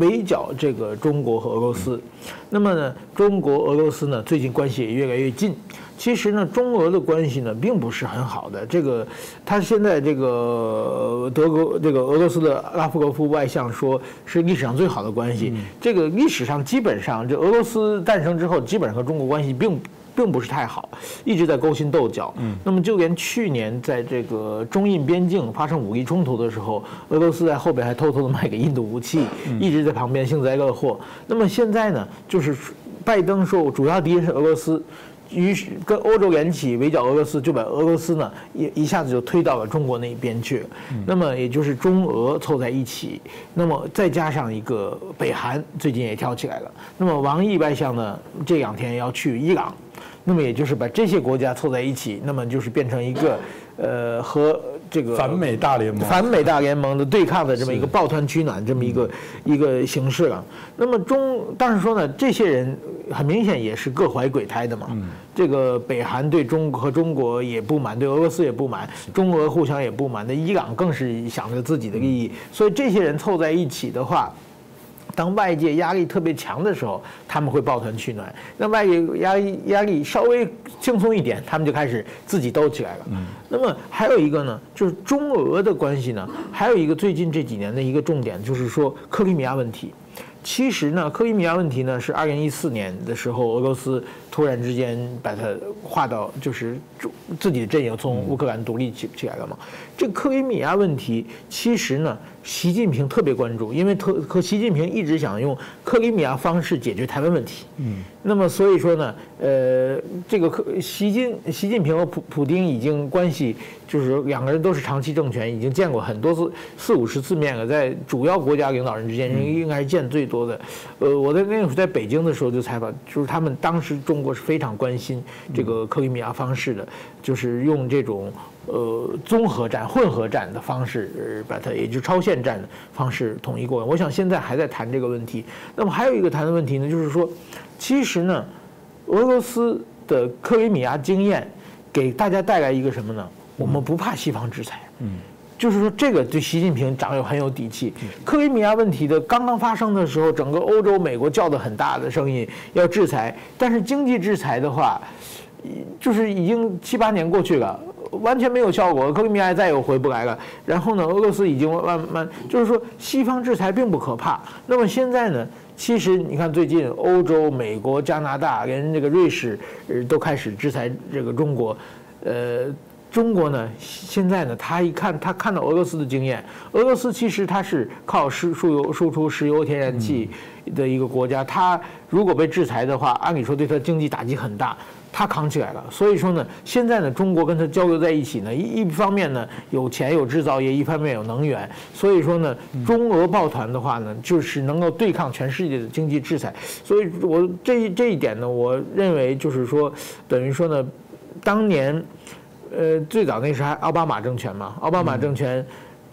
围剿这个中国和俄罗斯。那么呢，中国、俄罗斯呢最近关系也越来越近。其实呢，中俄的关系呢并不是很好的。这个，他现在这个德国这个俄罗斯的拉夫罗夫外相说是历史上最好的关系。这个历史上基本上，这俄罗斯诞生之后，基本上和中国关系并。并不是太好，一直在勾心斗角。嗯，那么就连去年在这个中印边境发生武力冲突的时候，俄罗斯在后边还偷偷的卖给印度武器，一直在旁边幸灾乐祸。那么现在呢，就是拜登说主要敌人是俄罗斯，于是跟欧洲联起围剿俄罗斯，就把俄罗斯呢一一下子就推到了中国那边去。那么也就是中俄凑在一起，那么再加上一个北韩最近也挑起来了。那么王毅外相呢这两天要去伊朗。那么也就是把这些国家凑在一起，那么就是变成一个，呃，和这个反美大联盟、反美大联盟的对抗的这么一个抱团取暖这么一个一个形式了。那么中，但是说呢，这些人很明显也是各怀鬼胎的嘛。这个北韩对中和中国也不满，对俄罗斯也不满，中俄互相也不满，那伊朗更是想着自己的利益。所以这些人凑在一起的话。当外界压力特别强的时候，他们会抱团取暖；那外界压力压力稍微轻松一点，他们就开始自己斗起来了。那么还有一个呢，就是中俄的关系呢，还有一个最近这几年的一个重点，就是说克里米亚问题。其实呢，克里米亚问题呢是二零一四年的时候，俄罗斯突然之间把它划到就是自己的阵营从乌克兰独立起起来了嘛。这克里米亚问题其实呢习近平特别关注，因为特和习近平一直想用克里米亚方式解决台湾问题。嗯，那么所以说呢，呃，这个克习近习近平和普普京已经关系就是两个人都是长期政权，已经见过很多次四五十次面了，在主要国家领导人之间，应该是见最多的。呃，我在那个时候在北京的时候就采访，就是他们当时中国是非常关心这个克里米亚方式的，就是用这种。呃，综合战、混合战的方式，把它，也就是超限战的方式统一过来。我想现在还在谈这个问题。那么还有一个谈的问题呢，就是说，其实呢，俄罗斯的克里米亚经验给大家带来一个什么呢？我们不怕西方制裁。嗯，就是说这个对习近平长有很有底气。克里米亚问题的刚刚发生的时候，整个欧洲、美国叫的很大的声音要制裁，但是经济制裁的话，就是已经七八年过去了。完全没有效果，克里米亚再也回不来了。然后呢，俄罗斯已经慢慢，就是说西方制裁并不可怕。那么现在呢，其实你看最近欧洲、美国、加拿大连这个瑞士都开始制裁这个中国。呃，中国呢现在呢，他一看他看到俄罗斯的经验，俄罗斯其实它是靠石输油输出石油天然气的一个国家，它如果被制裁的话，按理说对它经济打击很大。他扛起来了，所以说呢，现在呢，中国跟他交流在一起呢，一一方面呢有钱有制造业，一方面有能源，所以说呢，中俄抱团的话呢，就是能够对抗全世界的经济制裁。所以我这这一点呢，我认为就是说，等于说呢，当年，呃，最早那时还奥巴马政权嘛，奥巴马政权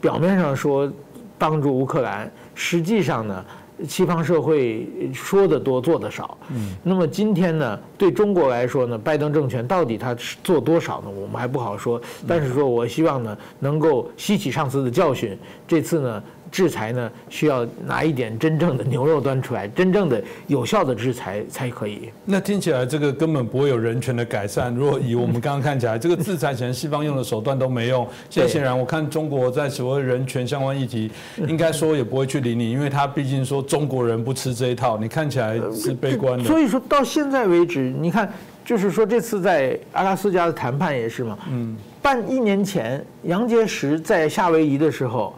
表面上说帮助乌克兰，实际上呢。西方社会说的多，做的少。嗯，那么今天呢，对中国来说呢，拜登政权到底他做多少呢？我们还不好说。但是说我希望呢，能够吸取上次的教训，这次呢。制裁呢，需要拿一点真正的牛肉端出来，真正的有效的制裁才可以。那听起来这个根本不会有人权的改善。如果以我们刚刚看起来，这个制裁显然西方用的手段都没用，现在显然我看中国在所谓人权相关议题，应该说也不会去理你，因为他毕竟说中国人不吃这一套。你看起来是悲观的。所以说到现在为止，你看，就是说这次在阿拉斯加的谈判也是嘛，嗯，半一年前杨洁篪在夏威夷的时候。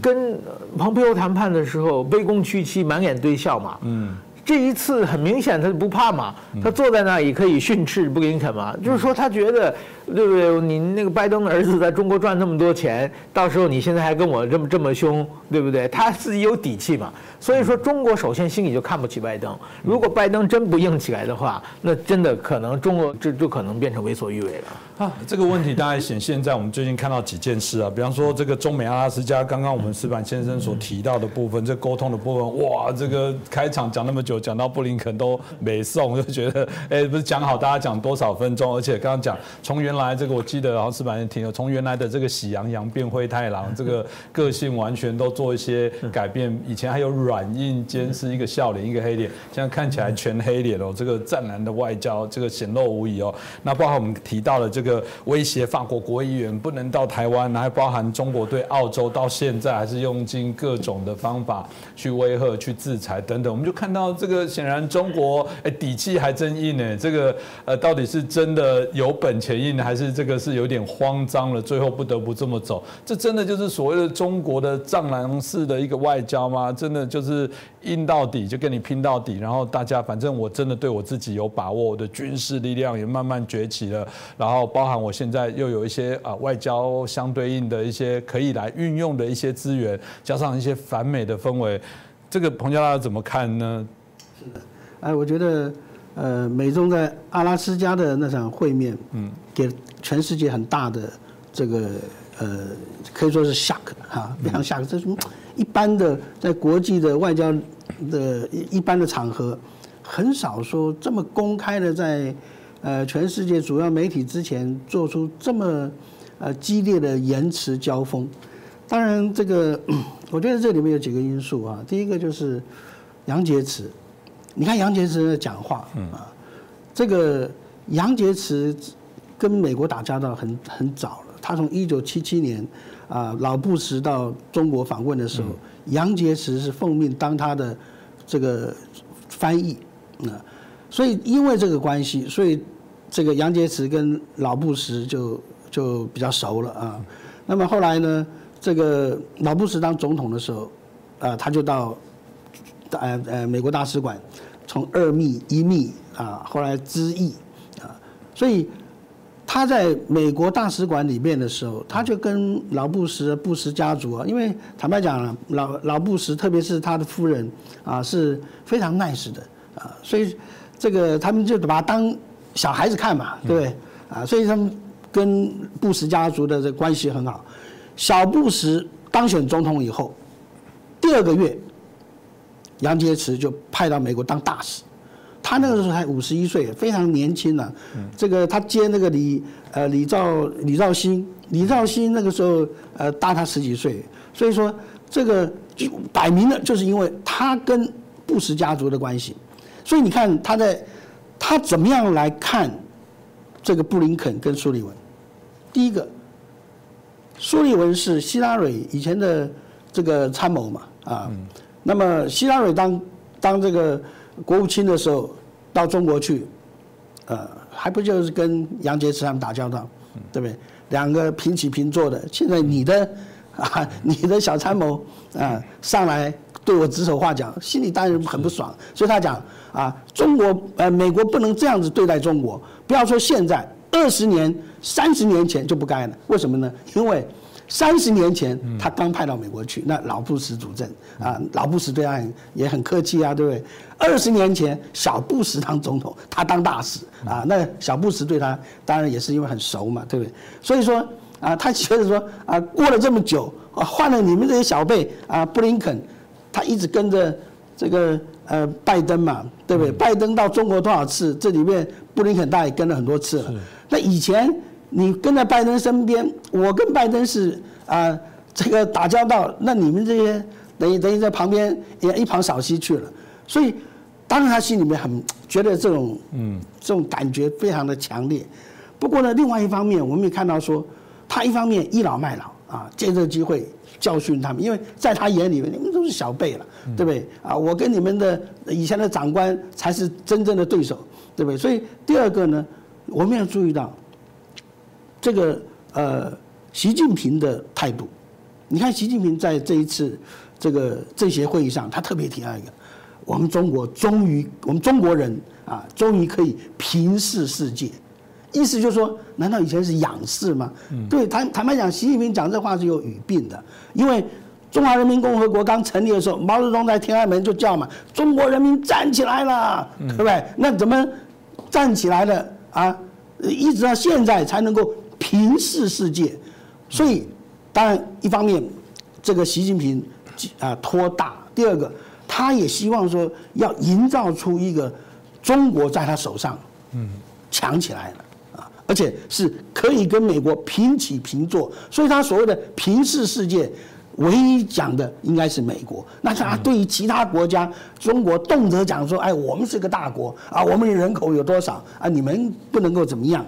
跟蓬佩奥谈判的时候，卑躬屈膝，满脸堆笑嘛。嗯，这一次很明显，他不怕嘛，他坐在那里可以训斥布林肯嘛，就是说他觉得。对不对？你那个拜登的儿子在中国赚那么多钱，到时候你现在还跟我这么这么凶，对不对？他自己有底气嘛。所以说，中国首先心里就看不起拜登。如果拜登真不硬起来的话，那真的可能中国就就可能变成为所欲为了。啊，这个问题大概显现在我们最近看到几件事啊，比方说这个中美阿拉斯加，刚刚我们石板先生所提到的部分，这沟通的部分，哇，这个开场讲那么久，讲到布林肯都没送，就觉得，哎，不是讲好大家讲多少分钟，而且刚刚讲从原来。来，这个我记得，然后石板也听了，从原来的这个喜羊羊变灰太狼，这个个性完全都做一些改变。以前还有软硬兼施，一个笑脸，一个黑脸，现在看起来全黑脸哦。这个湛蓝的外交，这个显露无遗哦。那包含我们提到了这个威胁法国国议员不能到台湾，还包含中国对澳洲到现在还是用尽各种的方法去威吓、去制裁等等。我们就看到这个，显然中国哎底气还真硬呢。这个呃，到底是真的有本钱硬呢？还是这个是有点慌张了，最后不得不这么走，这真的就是所谓的中国的藏狼式的一个外交吗？真的就是硬到底，就跟你拼到底，然后大家反正我真的对我自己有把握，我的军事力量也慢慢崛起了，然后包含我现在又有一些啊外交相对应的一些可以来运用的一些资源，加上一些反美的氛围，这个彭家拉怎么看呢？是的，哎，我觉得。呃，美中在阿拉斯加的那场会面，嗯，给全世界很大的这个呃，可以说是 shock 哈，非常 shock。这种一般的在国际的外交的一般的场合，很少说这么公开的在呃全世界主要媒体之前做出这么呃激烈的言辞交锋。当然，这个我觉得这里面有几个因素啊。第一个就是杨洁篪。你看杨洁篪的讲话，啊，这个杨洁篪跟美国打交道很很早了。他从一九七七年啊老布什到中国访问的时候，杨洁篪是奉命当他的这个翻译啊，所以因为这个关系，所以这个杨洁篪跟老布什就就比较熟了啊。那么后来呢，这个老布什当总统的时候，啊，他就到，呃呃美国大使馆，从二秘一秘啊，后来知议啊，所以他在美国大使馆里面的时候，他就跟老布什布什家族啊，因为坦白讲，老老布什特别是他的夫人啊，是非常 nice 的啊，所以这个他们就把他当小孩子看嘛，对不对？啊，所以他们跟布什家族的这关系很好。小布什当选总统以后，第二个月，杨洁篪就派到美国当大使。他那个时候才五十一岁，非常年轻呢。这个他接那个李呃李兆李兆新，李兆新那个时候呃大他十几岁，所以说这个就摆明了就是因为他跟布什家族的关系。所以你看他在他怎么样来看这个布林肯跟苏利文？第一个。苏利文是希拉蕊以前的这个参谋嘛啊，那么希拉蕊当当这个国务卿的时候到中国去，呃，还不就是跟杨洁篪他们打交道，对不对？两个平起平坐的。现在你的啊，你的小参谋啊上来对我指手画脚，心里当然很不爽。所以他讲啊，中国呃美国不能这样子对待中国，不要说现在。二十年、三十年前就不该了，为什么呢？因为三十年前他刚派到美国去，那老布什主政啊，老布什对他也很客气啊，对不对？二十年前小布什当总统，他当大使啊，那小布什对他当然也是因为很熟嘛，对不对？所以说啊，他觉得说啊，过了这么久啊，换了你们这些小辈啊，布林肯，他一直跟着这个呃拜登嘛，对不对？拜登到中国多少次？这里面布林肯大也跟了很多次了。那以前你跟在拜登身边，我跟拜登是啊，这个打交道，那你们这些等于等于在旁边也一旁扫息去了，所以当然他心里面很觉得这种嗯这种感觉非常的强烈。不过呢，另外一方面我们也看到说，他一方面倚老卖老啊，借这个机会教训他们，因为在他眼里面你们都是小辈了，对不对啊？我跟你们的以前的长官才是真正的对手，对不对？所以第二个呢。我们要注意到，这个呃，习近平的态度。你看，习近平在这一次这个政协会议上，他特别提到一个：我们中国终于，我们中国人啊，终于可以平视世界。意思就是说，难道以前是仰视吗？对，坦坦白讲，习近平讲这话是有语病的。因为中华人民共和国刚成立的时候，毛泽东在天安门就叫嘛：“中国人民站起来了，对不对？”那怎么站起来了？啊，一直到现在才能够平视世界，所以当然一方面，这个习近平啊托大；第二个，他也希望说要营造出一个中国在他手上，嗯，强起来了啊，而且是可以跟美国平起平坐，所以他所谓的平视世界。唯一讲的应该是美国，那他对于其他国家，中国动辄讲说，哎，我们是个大国啊，我们的人口有多少啊，你们不能够怎么样？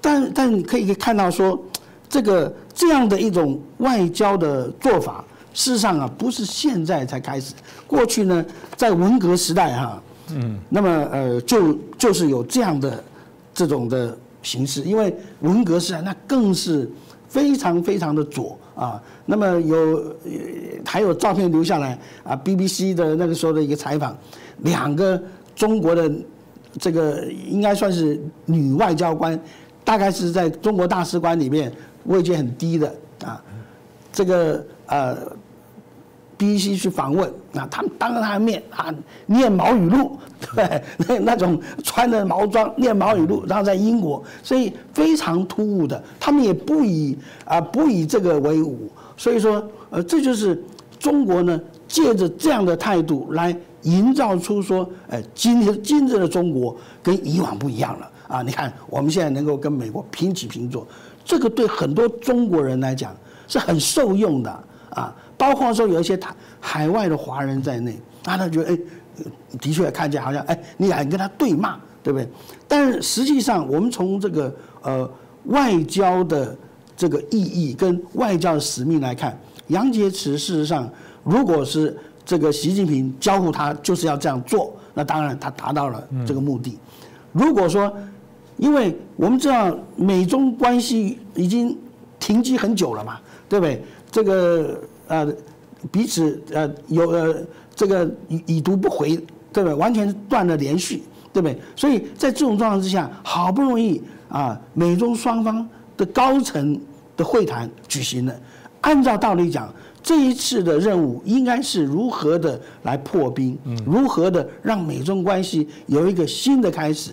但但你可以看到说，这个这样的一种外交的做法，事实上啊，不是现在才开始，过去呢，在文革时代哈，嗯，那么呃，就就是有这样的这种的形式，因为文革时代那更是非常非常的左。啊，那么有还有照片留下来啊，BBC 的那个时候的一个采访，两个中国的这个应该算是女外交官，大概是在中国大使馆里面位阶很低的啊，这个呃。B C 去访问，啊他们当着他的面啊念毛语录，对，那那种穿着毛装念毛语录，然后在英国，所以非常突兀的，他们也不以啊不以这个为伍，所以说呃这就是中国呢借着这样的态度来营造出说，哎今天今日的中国跟以往不一样了啊，你看我们现在能够跟美国平起平坐，这个对很多中国人来讲是很受用的啊。包括说有一些海海外的华人在内，啊，他觉得哎，的确看见好像哎，你敢跟他对骂，对不对？但是实际上，我们从这个呃外交的这个意义跟外交的使命来看，杨洁篪事实上，如果是这个习近平交付他就是要这样做，那当然他达到了这个目的。如果说，因为我们知道美中关系已经停机很久了嘛，对不对？这个呃彼此呃有呃这个已已读不回，对不对？完全断了连续，对不对？所以在这种状况之下，好不容易啊，美中双方的高层的会谈举行了，按照道理讲。这一次的任务应该是如何的来破冰，如何的让美中关系有一个新的开始。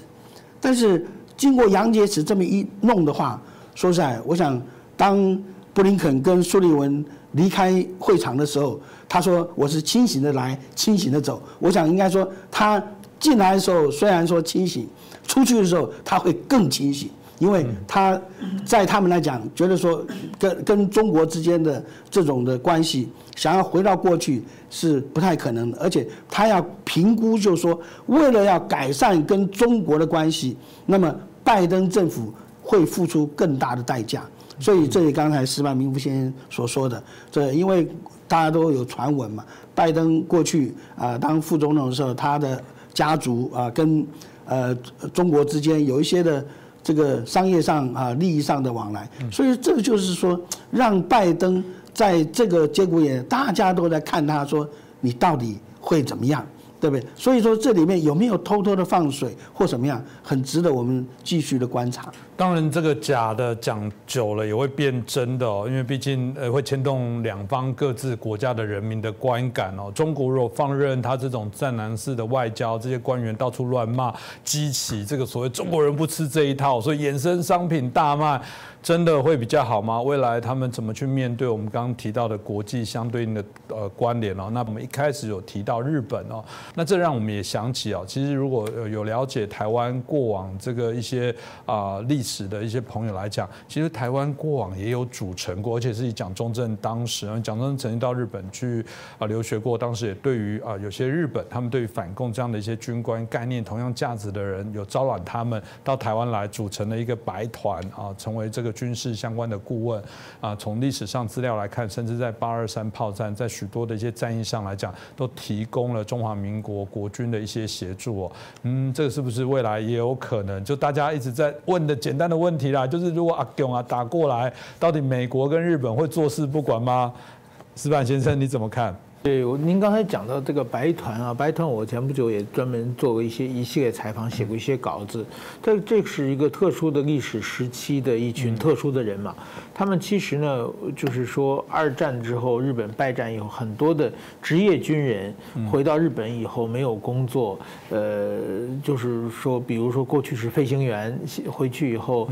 但是经过杨洁篪这么一弄的话，说实在，我想当布林肯跟苏利文离开会场的时候，他说我是清醒的来，清醒的走。我想应该说他进来的时候虽然说清醒，出去的时候他会更清醒。因为他在他们来讲，觉得说跟跟中国之间的这种的关系，想要回到过去是不太可能的，而且他要评估，就是说为了要改善跟中国的关系，那么拜登政府会付出更大的代价。所以这里刚才石板明夫先生所说的，这因为大家都有传闻嘛，拜登过去啊当副总统的时候，他的家族啊跟呃中国之间有一些的。这个商业上啊，利益上的往来，所以这个就是说，让拜登在这个节骨眼，大家都在看他说，你到底会怎么样？对不对？所以说这里面有没有偷偷的放水或怎么样，很值得我们继续的观察。当然，这个假的讲久了也会变真的哦，因为毕竟呃会牵动两方各自国家的人民的观感哦。中国如果放任他这种战狼式的外交，这些官员到处乱骂，激起这个所谓中国人不吃这一套，所以衍生商品大卖。真的会比较好吗？未来他们怎么去面对我们刚刚提到的国际相对应的呃关联哦？那我们一开始有提到日本哦，那这让我们也想起哦，其实如果有了解台湾过往这个一些啊历史的一些朋友来讲，其实台湾过往也有组成过，而且是以蒋中正当时，蒋中正曾经到日本去啊留学过，当时也对于啊有些日本他们对于反共这样的一些军官概念同样价值的人，有招揽他们到台湾来组成了一个白团啊，成为这个。军事相关的顾问啊，从历史上资料来看，甚至在八二三炮战，在许多的一些战役上来讲，都提供了中华民国国军的一些协助。嗯，这个是不是未来也有可能？就大家一直在问的简单的问题啦，就是如果阿勇啊打过来，到底美国跟日本会坐视不管吗？石板先生你怎么看？对，您刚才讲到这个白团啊，白团我前不久也专门做过一些一系列采访，写过一些稿子。这这是一个特殊的历史时期的一群特殊的人嘛。他们其实呢，就是说二战之后日本败战以后，很多的职业军人回到日本以后没有工作，呃，就是说，比如说过去是飞行员，回去以后，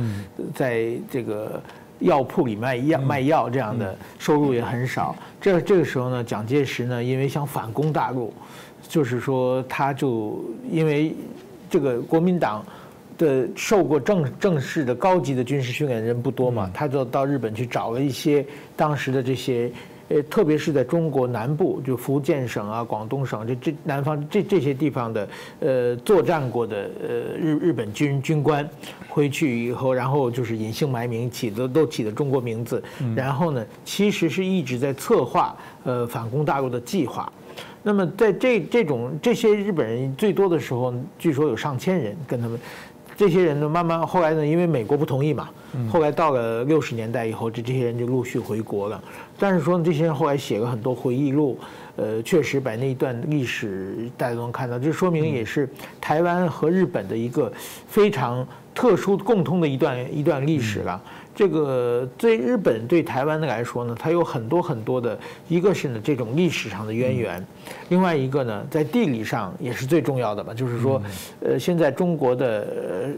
在这个。药铺里卖药卖药这样的收入也很少。这这个时候呢，蒋介石呢，因为想反攻大陆，就是说他就因为这个国民党的受过正正式的高级的军事训练的人不多嘛，他就到日本去找了一些当时的这些。呃，特别是在中国南部，就福建省啊、广东省这这南方这这些地方的，呃，作战过的呃日日本军军官，回去以后，然后就是隐姓埋名，起的都起的中国名字，然后呢，其实是一直在策划呃反攻大陆的计划。那么在这这种这些日本人最多的时候，据说有上千人跟他们。这些人呢，慢慢后来呢，因为美国不同意嘛，后来到了六十年代以后，这这些人就陆续回国了。但是说呢，这些人后来写了很多回忆录，呃，确实把那一段历史大家都能看到，这说明也是台湾和日本的一个非常特殊共通的一段一段历史了。这个对日本对台湾的来说呢，它有很多很多的，一个是呢这种历史上的渊源，另外一个呢在地理上也是最重要的吧，就是说，呃，现在中国的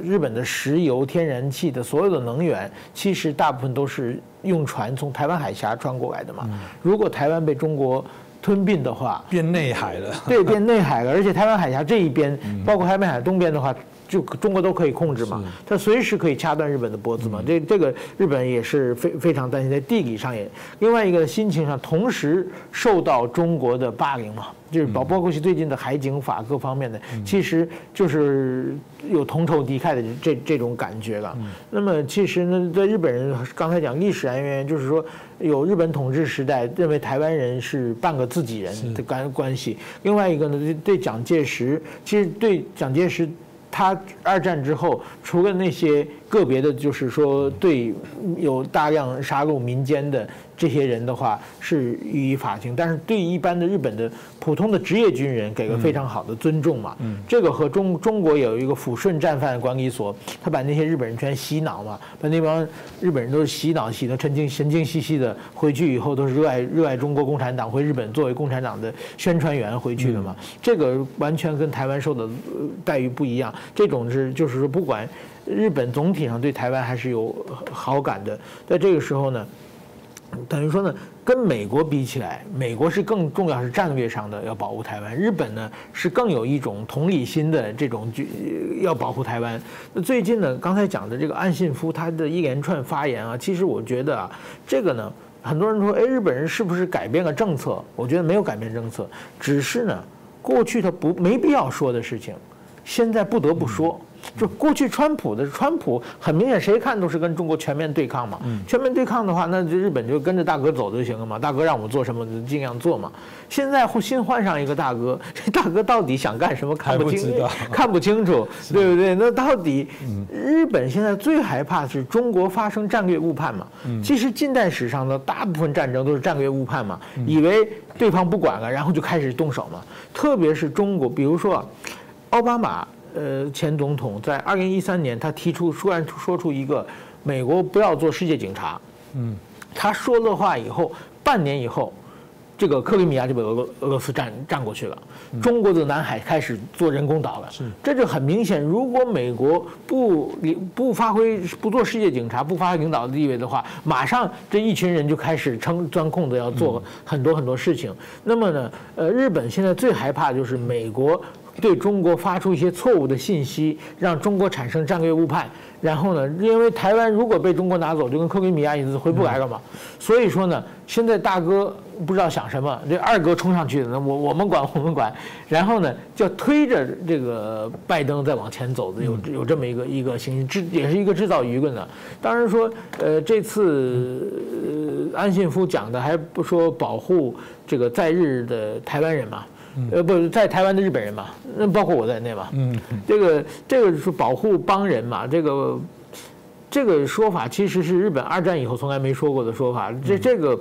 日本的石油、天然气的所有的能源，其实大部分都是用船从台湾海峡穿过来的嘛。如果台湾被中国吞并的话，变内海了。对，变内海了，而且台湾海峡这一边，包括台湾海东边的话。就中国都可以控制嘛，他随时可以掐断日本的脖子嘛。这这个日本也是非非常担心，在地理上也，另外一个心情上同时受到中国的霸凌嘛。就是包包括是最近的海警法各方面的，其实就是有同仇敌忾的这这种感觉了。那么其实呢，在日本人刚才讲历史来源，就是说有日本统治时代认为台湾人是半个自己人的关关系。另外一个呢，对蒋介石，其实对蒋介石。他二战之后，除了那些个别的，就是说对有大量杀戮民间的这些人的话是予以法庭，但是对一般的日本的普通的职业军人给个非常好的尊重嘛。嗯，这个和中中国有一个抚顺战犯管理所，他把那些日本人全洗脑嘛，把那帮日本人都是洗脑洗得神经神经兮兮的，回去以后都是热爱热爱中国共产党，回日本作为共产党的宣传员回去的嘛。这个完全跟台湾受的待遇不一样，这种是就是说不管日本总体上对台湾还是有好感的，在这个时候呢。等于说呢，跟美国比起来，美国是更重要是战略上的要保护台湾，日本呢是更有一种同理心的这种就要保护台湾。那最近呢，刚才讲的这个岸信夫他的一连串发言啊，其实我觉得啊，这个呢，很多人说，哎，日本人是不是改变了政策？我觉得没有改变政策，只是呢，过去他不没必要说的事情，现在不得不说。就过去川普的川普很明显，谁看都是跟中国全面对抗嘛。全面对抗的话，那就日本就跟着大哥走就行了嘛。大哥让我们做什么就尽量做嘛。现在新换上一个大哥，这 大哥到底想干什么看不清，看不清楚，对不对？那到底日本现在最害怕是中国发生战略误判嘛？其实近代史上的大部分战争都是战略误判嘛，以为对方不管了，然后就开始动手嘛。特别是中国，比如说奥巴马。呃，前总统在二零一三年，他提出突然说出一个美国不要做世界警察。嗯，他说了话以后，半年以后，这个克里米亚就被俄俄俄罗斯占占过去了。中国的南海开始做人工岛了。是，这就很明显，如果美国不不发挥不做世界警察，不发挥领导的地位的话，马上这一群人就开始称钻空子，要做很多很多事情。那么呢，呃，日本现在最害怕就是美国。对中国发出一些错误的信息，让中国产生战略误判。然后呢，因为台湾如果被中国拿走，就跟克里米亚一次回不来了嘛。所以说呢，现在大哥不知道想什么，这二哥冲上去那，我我们管我们管。然后呢，就推着这个拜登再往前走的，有有这么一个一个形式，制也是一个制造舆论的。当然说，呃，这次安信夫讲的还不说保护这个在日的台湾人嘛。呃，不在台湾的日本人嘛，那包括我在内嘛。嗯，这个这个是保护邦人嘛，这个这个说法其实是日本二战以后从来没说过的说法。这这个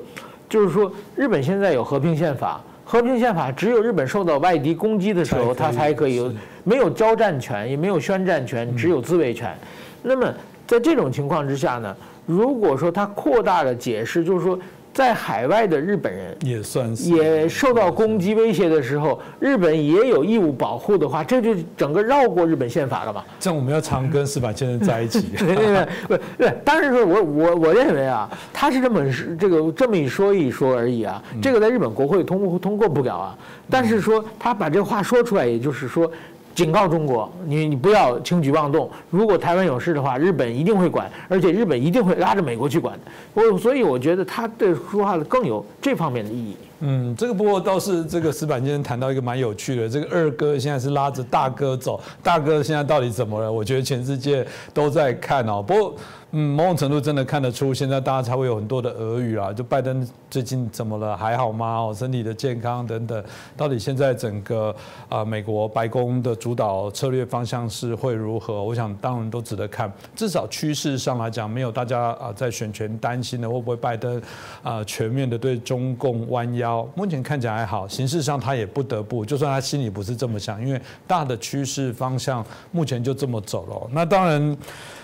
就是说，日本现在有和平宪法，和平宪法只有日本受到外敌攻击的时候，它才可以有没有交战权，也没有宣战权，只有自卫权。那么在这种情况之下呢，如果说它扩大了解释，就是说。在海外的日本人也算是也受到攻击威胁的时候，日本也有义务保护的话，这就整个绕过日本宪法了嘛？这样我们要常跟司法先生在一起。对对对，不对，当然说我我我认为啊，他是这么这个这么一说一说而已啊，这个在日本国会通不通过不了啊。但是说他把这话说出来，也就是说。警告中国，你你不要轻举妄动。如果台湾有事的话，日本一定会管，而且日本一定会拉着美国去管。我所以我觉得他对说话更有这方面的意义。嗯，这个不过倒是这个石板先生谈到一个蛮有趣的，这个二哥现在是拉着大哥走，大哥现在到底怎么了？我觉得全世界都在看哦。不过。嗯，某种程度真的看得出，现在大家才会有很多的俄语啊，就拜登最近怎么了，还好吗？哦，身体的健康等等，到底现在整个啊美国白宫的主导策略方向是会如何？我想当然都值得看，至少趋势上来讲，没有大家啊在选权担心的会不会拜登啊全面的对中共弯腰，目前看起来还好，形式上他也不得不，就算他心里不是这么想，因为大的趋势方向目前就这么走了。那当然。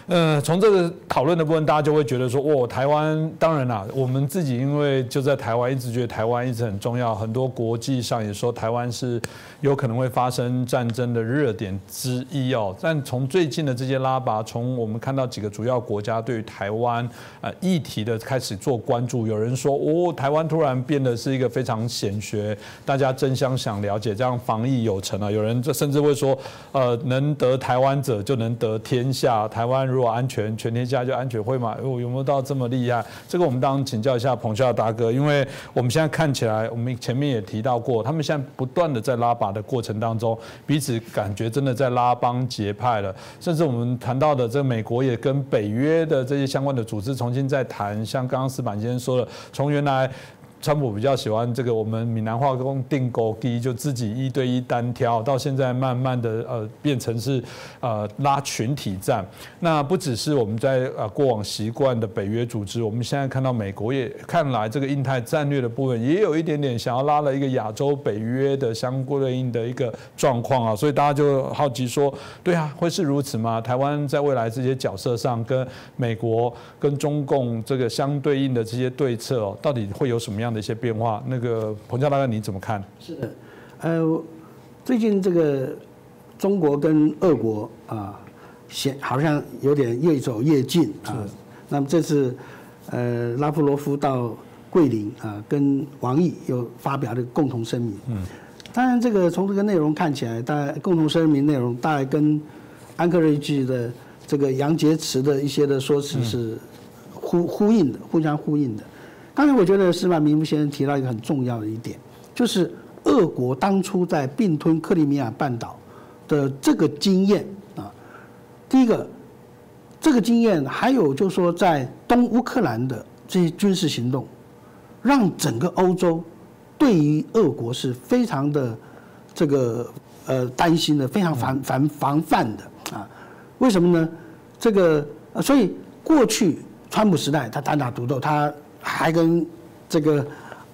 嗯，从这个讨论的部分，大家就会觉得说，哦，台湾当然啦，我们自己因为就在台湾，一直觉得台湾一直很重要，很多国际上也说台湾是有可能会发生战争的热点之一哦。但从最近的这些拉拔，从我们看到几个主要国家对于台湾呃议题的开始做关注，有人说，哦，台湾突然变得是一个非常显学，大家争相想了解，这样防疫有成啊。有人这甚至会说，呃，能得台湾者就能得天下，台湾。如果安全，全天下就安全会吗？有有没有到这么厉害？这个我们当然请教一下彭笑大哥，因为我们现在看起来，我们前面也提到过，他们现在不断的在拉拔的过程当中，彼此感觉真的在拉帮结派了。甚至我们谈到的，这个美国也跟北约的这些相关的组织重新在谈，像刚刚石板先生说的，从原来。川普比较喜欢这个我们闽南话讲定狗机，就自己一对一单挑，到现在慢慢的呃变成是呃拉群体战。那不只是我们在呃过往习惯的北约组织，我们现在看到美国也看来这个印太战略的部分也有一点点想要拉了一个亚洲北约的相对应的一个状况啊，所以大家就好奇说，对啊，会是如此吗？台湾在未来这些角色上跟美国跟中共这个相对应的这些对策哦，到底会有什么样的一些变化？那个彭教大哥你怎么看？是的，呃，最近这个中国跟俄国啊，显好像有点越走越近啊。那么这次呃拉夫罗夫到桂林啊，跟王毅又发表了共同声明。嗯，当然这个从这个内容看起来，大概共同声明内容大概跟安克瑞奇的这个杨洁篪的一些的说辞是呼呼应的，互相呼应的。刚才我觉得司马明夫先生提到一个很重要的一点，就是俄国当初在并吞克里米亚半岛的这个经验啊。第一个，这个经验还有就是说，在东乌克兰的这些军事行动，让整个欧洲对于俄国是非常的这个呃担心的，非常防防防范的啊。为什么呢？这个所以过去川普时代他单打独斗，他还跟这个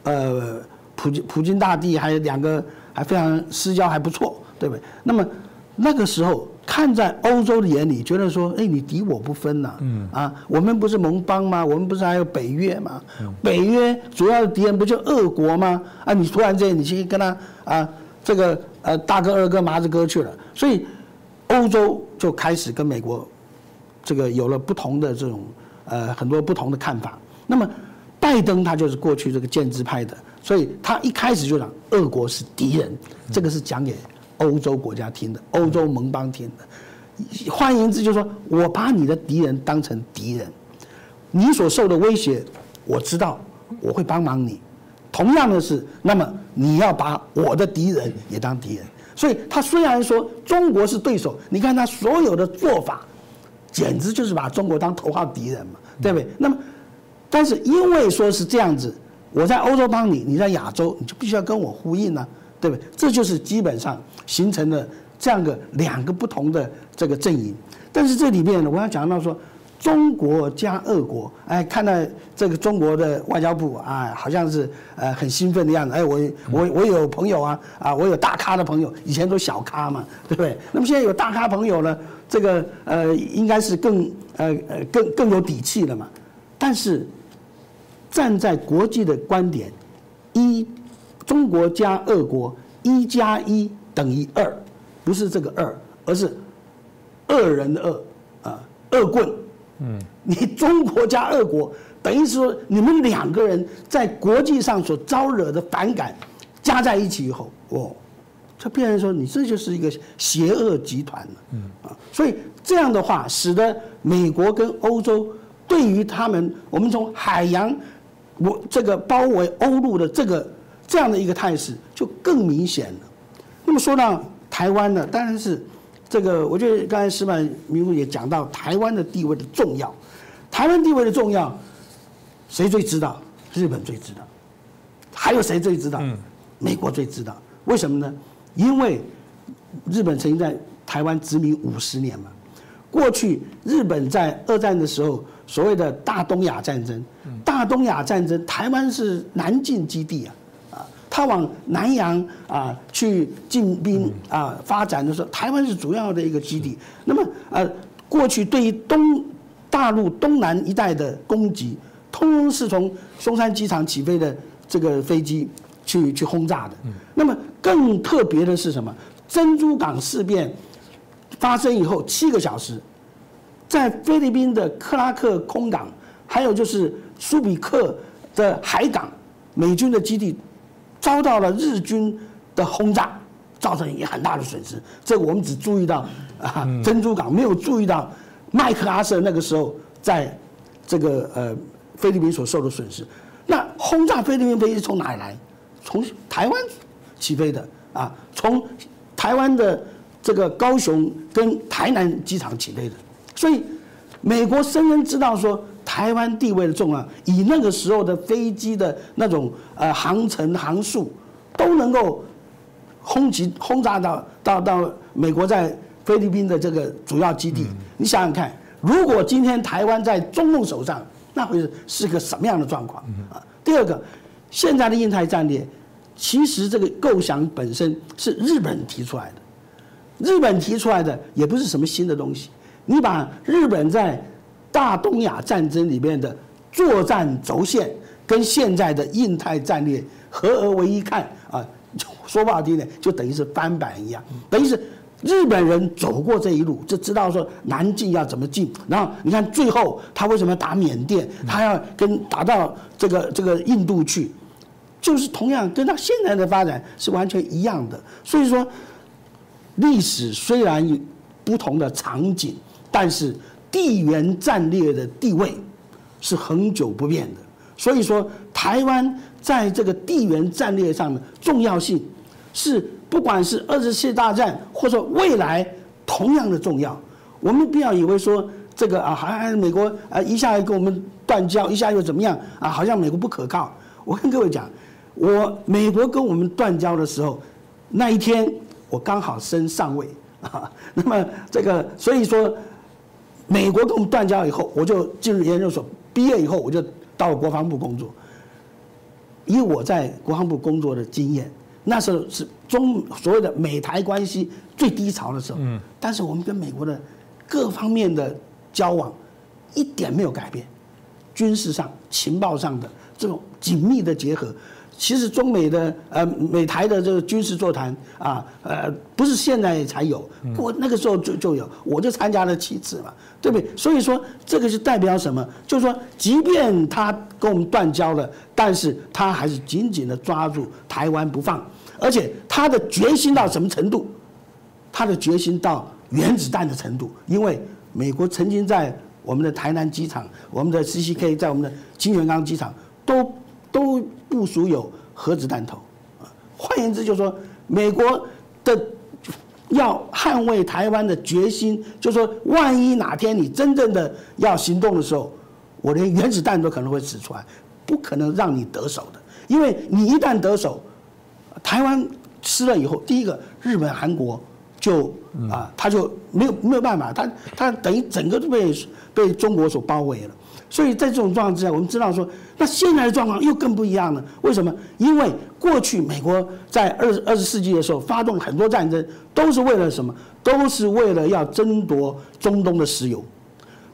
呃普京普京大帝还有两个还非常私交还不错，对不对？那么那个时候看在欧洲的眼里，觉得说，哎，你敌我不分呐，嗯啊，我们不是盟邦吗？我们不是还有北约吗？北约主要的敌人不就俄国吗？啊，你突然间你去跟他啊这个呃大哥二哥麻子哥去了，所以欧洲就开始跟美国这个有了不同的这种呃很多不同的看法。那么拜登他就是过去这个建制派的，所以他一开始就讲俄国是敌人，这个是讲给欧洲国家听的，欧洲盟邦听的。换言之，就是说我把你的敌人当成敌人，你所受的威胁我知道，我会帮忙你。同样的是，那么你要把我的敌人也当敌人。所以他虽然说中国是对手，你看他所有的做法，简直就是把中国当头号敌人嘛，对不对？那么。但是因为说是这样子，我在欧洲帮你，你在亚洲，你就必须要跟我呼应呢，对不对？这就是基本上形成了这样的两个不同的这个阵营。但是这里面呢，我要讲到说，中国加俄国，哎，看到这个中国的外交部啊，好像是呃很兴奋的样子。哎，我我我有朋友啊，啊，我有大咖的朋友，以前都小咖嘛，对不对？那么现在有大咖朋友呢，这个呃应该是更呃呃更更有底气了嘛。但是。站在国际的观点，一中国加俄国一加一等于二，不是这个二，而是恶人的恶啊，恶棍。嗯，你中国加俄国等于是说你们两个人在国际上所招惹的反感加在一起以后，哦，这变成说你这就是一个邪恶集团了。嗯啊，所以这样的话，使得美国跟欧洲对于他们，我们从海洋。我这个包围欧陆的这个这样的一个态势就更明显了。那么说到台湾呢，当然是这个，我觉得刚才石板明夫也讲到台湾的地位的重要。台湾地位的重要，谁最知道？日本最知道。还有谁最知道？美国最知道。为什么呢？因为日本曾经在台湾殖民五十年嘛。过去日本在二战的时候。所谓的大东亚战争，大东亚战争，台湾是南进基地啊，啊，他往南洋啊去进兵啊发展的时候，台湾是主要的一个基地。那么呃，过去对于东大陆东南一带的攻击，通通是从松山机场起飞的这个飞机去去轰炸的。那么更特别的是什么？珍珠港事变发生以后七个小时。在菲律宾的克拉克空港，还有就是苏比克的海港，美军的基地遭到了日军的轰炸，造成也很大的损失。这个我们只注意到啊珍珠港，没有注意到麦克阿瑟那个时候在这个呃菲律宾所受的损失。那轰炸菲律宾飞机从哪里来？从台湾起飞的啊，从台湾的这个高雄跟台南机场起飞的。所以，美国深深知道说，台。湾地位的重要，以那个时候的飞机的那种呃航程航速，都能够轰击轰炸到到到美国在菲律宾的这个主要基地。你想想看，如果今天台湾在中共手上，那会是是个什么样的状况啊？第二个，现在的印太战略，其实这个构想本身是日本提出来的。日本提出来的也不是什么新的东西，你把日本在大东亚战争里面的作战轴线跟现在的印太战略合而为一看啊，说不好听点，就等于是翻版一样，等于是日本人走过这一路，就知道说南进要怎么进，然后你看最后他为什么打缅甸，他要跟打到这个这个印度去，就是同样跟他现在的发展是完全一样的，所以说。历史虽然有不同的场景，但是地缘战略的地位是恒久不变的。所以说，台湾在这个地缘战略上的重要性，是不管是二次世界大战或者未来同样的重要。我们不要以为说这个啊，好像美国啊一下跟我们断交，一下又怎么样啊？好像美国不可靠。我跟各位讲，我美国跟我们断交的时候，那一天。我刚好升上位啊，那么这个所以说，美国跟我们断交以后，我就进入研究所，毕业以后我就到国防部工作。以我在国防部工作的经验，那时候是中所谓的美台关系最低潮的时候，嗯，但是我们跟美国的各方面的交往一点没有改变，军事上、情报上的这种紧密的结合。其实中美的呃美台的这个军事座谈啊，呃不是现在才有，过那个时候就就有，我就参加了七次嘛，对不对？所以说这个是代表什么？就是说，即便他跟我们断交了，但是他还是紧紧的抓住台湾不放，而且他的决心到什么程度？他的决心到原子弹的程度，因为美国曾经在我们的台南机场、我们的 CCK 在我们的金源港机场都。都部署有核子弹头，啊，换言之，就是说，美国的要捍卫台湾的决心，就是说，万一哪天你真正的要行动的时候，我连原子弹都可能会使出来，不可能让你得手的，因为你一旦得手，台湾吃了以后，第一个，日本、韩国就啊，他就没有没有办法，他他等于整个都被被中国所包围了。所以在这种状况之下，我们知道说，那现在的状况又更不一样了。为什么？因为过去美国在二二十世纪的时候发动很多战争，都是为了什么？都是为了要争夺中东的石油。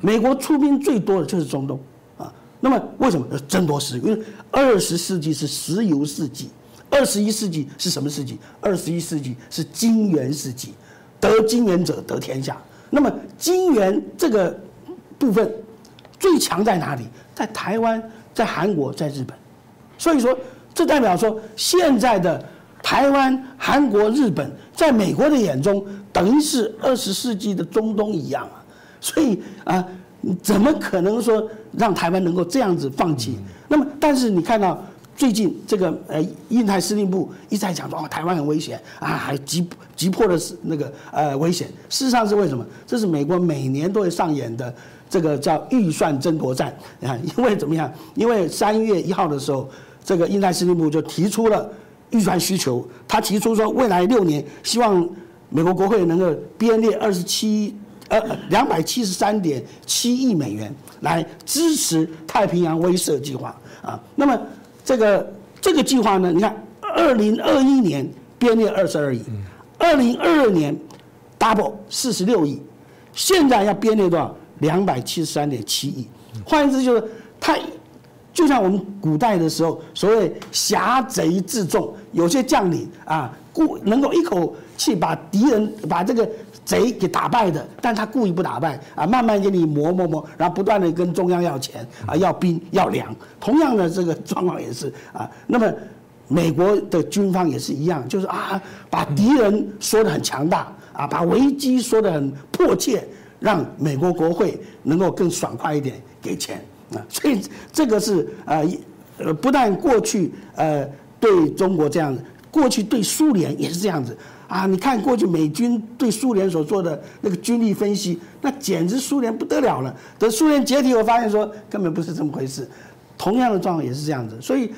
美国出兵最多的就是中东啊。那么为什么要争夺石油？因为二十世纪是石油世纪，二十一世纪是什么世纪？二十一世纪是金元世纪，得金元者得天下。那么金元这个部分。最强在哪里？在台湾，在韩国，在日本。所以说，这代表说，现在的台湾、韩国、日本，在美国的眼中，等于是二十世纪的中东一样啊。所以啊，怎么可能说让台湾能够这样子放弃？那么，但是你看到最近这个呃，印太司令部一再讲说，哦，台湾很危险啊，还急急迫的是那个呃危险。事实上是为什么？这是美国每年都会上演的。这个叫预算争夺战你看，因为怎么样？因为三月一号的时候，这个印太司令部就提出了预算需求，他提出说未来六年希望美国国会能够编列二十七呃两百七十三点七亿美元来支持太平洋威慑计划啊。那么这个这个计划呢，你看二零二一年编列二十二亿，二零二二年 double 四十六亿，现在要编列多少？两百七十三点七亿，换言之就是，他就像我们古代的时候，所谓侠贼自重，有些将领啊，故能够一口气把敌人把这个贼给打败的，但他故意不打败啊，慢慢给你磨磨磨，然后不断的跟中央要钱啊，要兵要粮，同样的这个状况也是啊，那么美国的军方也是一样，就是啊，把敌人说的很强大啊，把危机说的很迫切。让美国国会能够更爽快一点给钱啊，所以这个是呃呃，不但过去呃对中国这样子，过去对苏联也是这样子啊。你看过去美军对苏联所做的那个军力分析，那简直苏联不得了了。等苏联解体，我发现说根本不是这么回事。同样的状况也是这样子，所以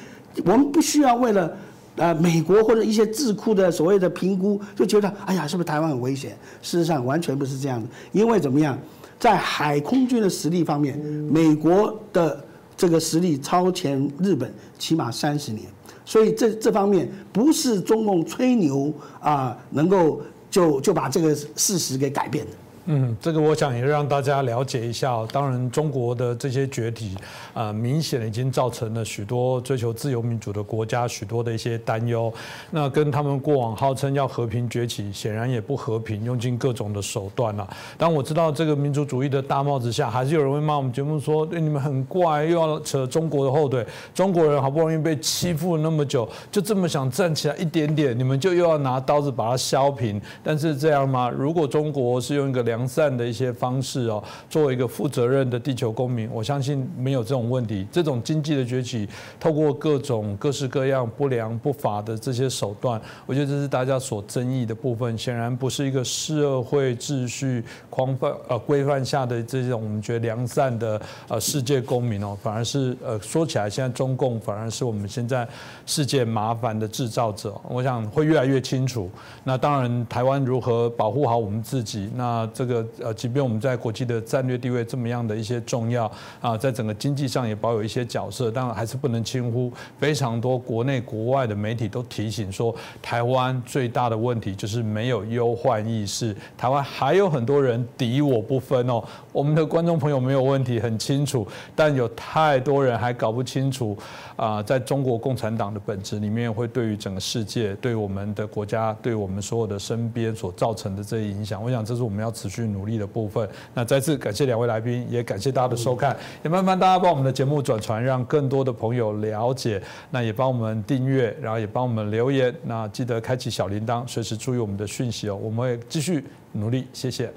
我们不需要为了呃美国或者一些智库的所谓的评估，就觉得哎呀，是不是台湾很危险？事实上完全不是这样的，因为怎么样，在海空军的实力方面，美国的这个实力超前日本起码三十年，所以这这方面不是中共吹牛啊能够就就把这个事实给改变的。嗯，这个我想也让大家了解一下。当然，中国的这些崛起，啊，明显已经造成了许多追求自由民主的国家许多的一些担忧。那跟他们过往号称要和平崛起，显然也不和平，用尽各种的手段了。但我知道这个民族主义的大帽子下，还是有人会骂我们节目说，对你们很怪，又要扯中国的后腿。中国人好不容易被欺负了那么久，就这么想站起来一点点，你们就又要拿刀子把它削平。但是这样吗？如果中国是用一个两良善的一些方式哦，作为一个负责任的地球公民，我相信没有这种问题。这种经济的崛起，透过各种各式各样不良不法的这些手段，我觉得这是大家所争议的部分。显然不是一个社会秩序框范呃规范下的这种我们觉得良善的呃世界公民哦，反而是呃说起来，现在中共反而是我们现在世界麻烦的制造者。我想会越来越清楚。那当然，台湾如何保护好我们自己？那这这个呃，即便我们在国际的战略地位这么样的一些重要啊，在整个经济上也保有一些角色，当然还是不能轻忽。非常多国内国外的媒体都提醒说，台湾最大的问题就是没有忧患意识。台湾还有很多人敌我不分哦。我们的观众朋友没有问题，很清楚，但有太多人还搞不清楚啊，在中国共产党的本质里面，会对于整个世界、对我们的国家、对我们所有的身边所造成的这些影响。我想，这是我们要持续。去努力的部分。那再次感谢两位来宾，也感谢大家的收看。也麻烦大家帮我们的节目转传，让更多的朋友了解。那也帮我们订阅，然后也帮我们留言。那记得开启小铃铛，随时注意我们的讯息哦。我们会继续努力，谢谢。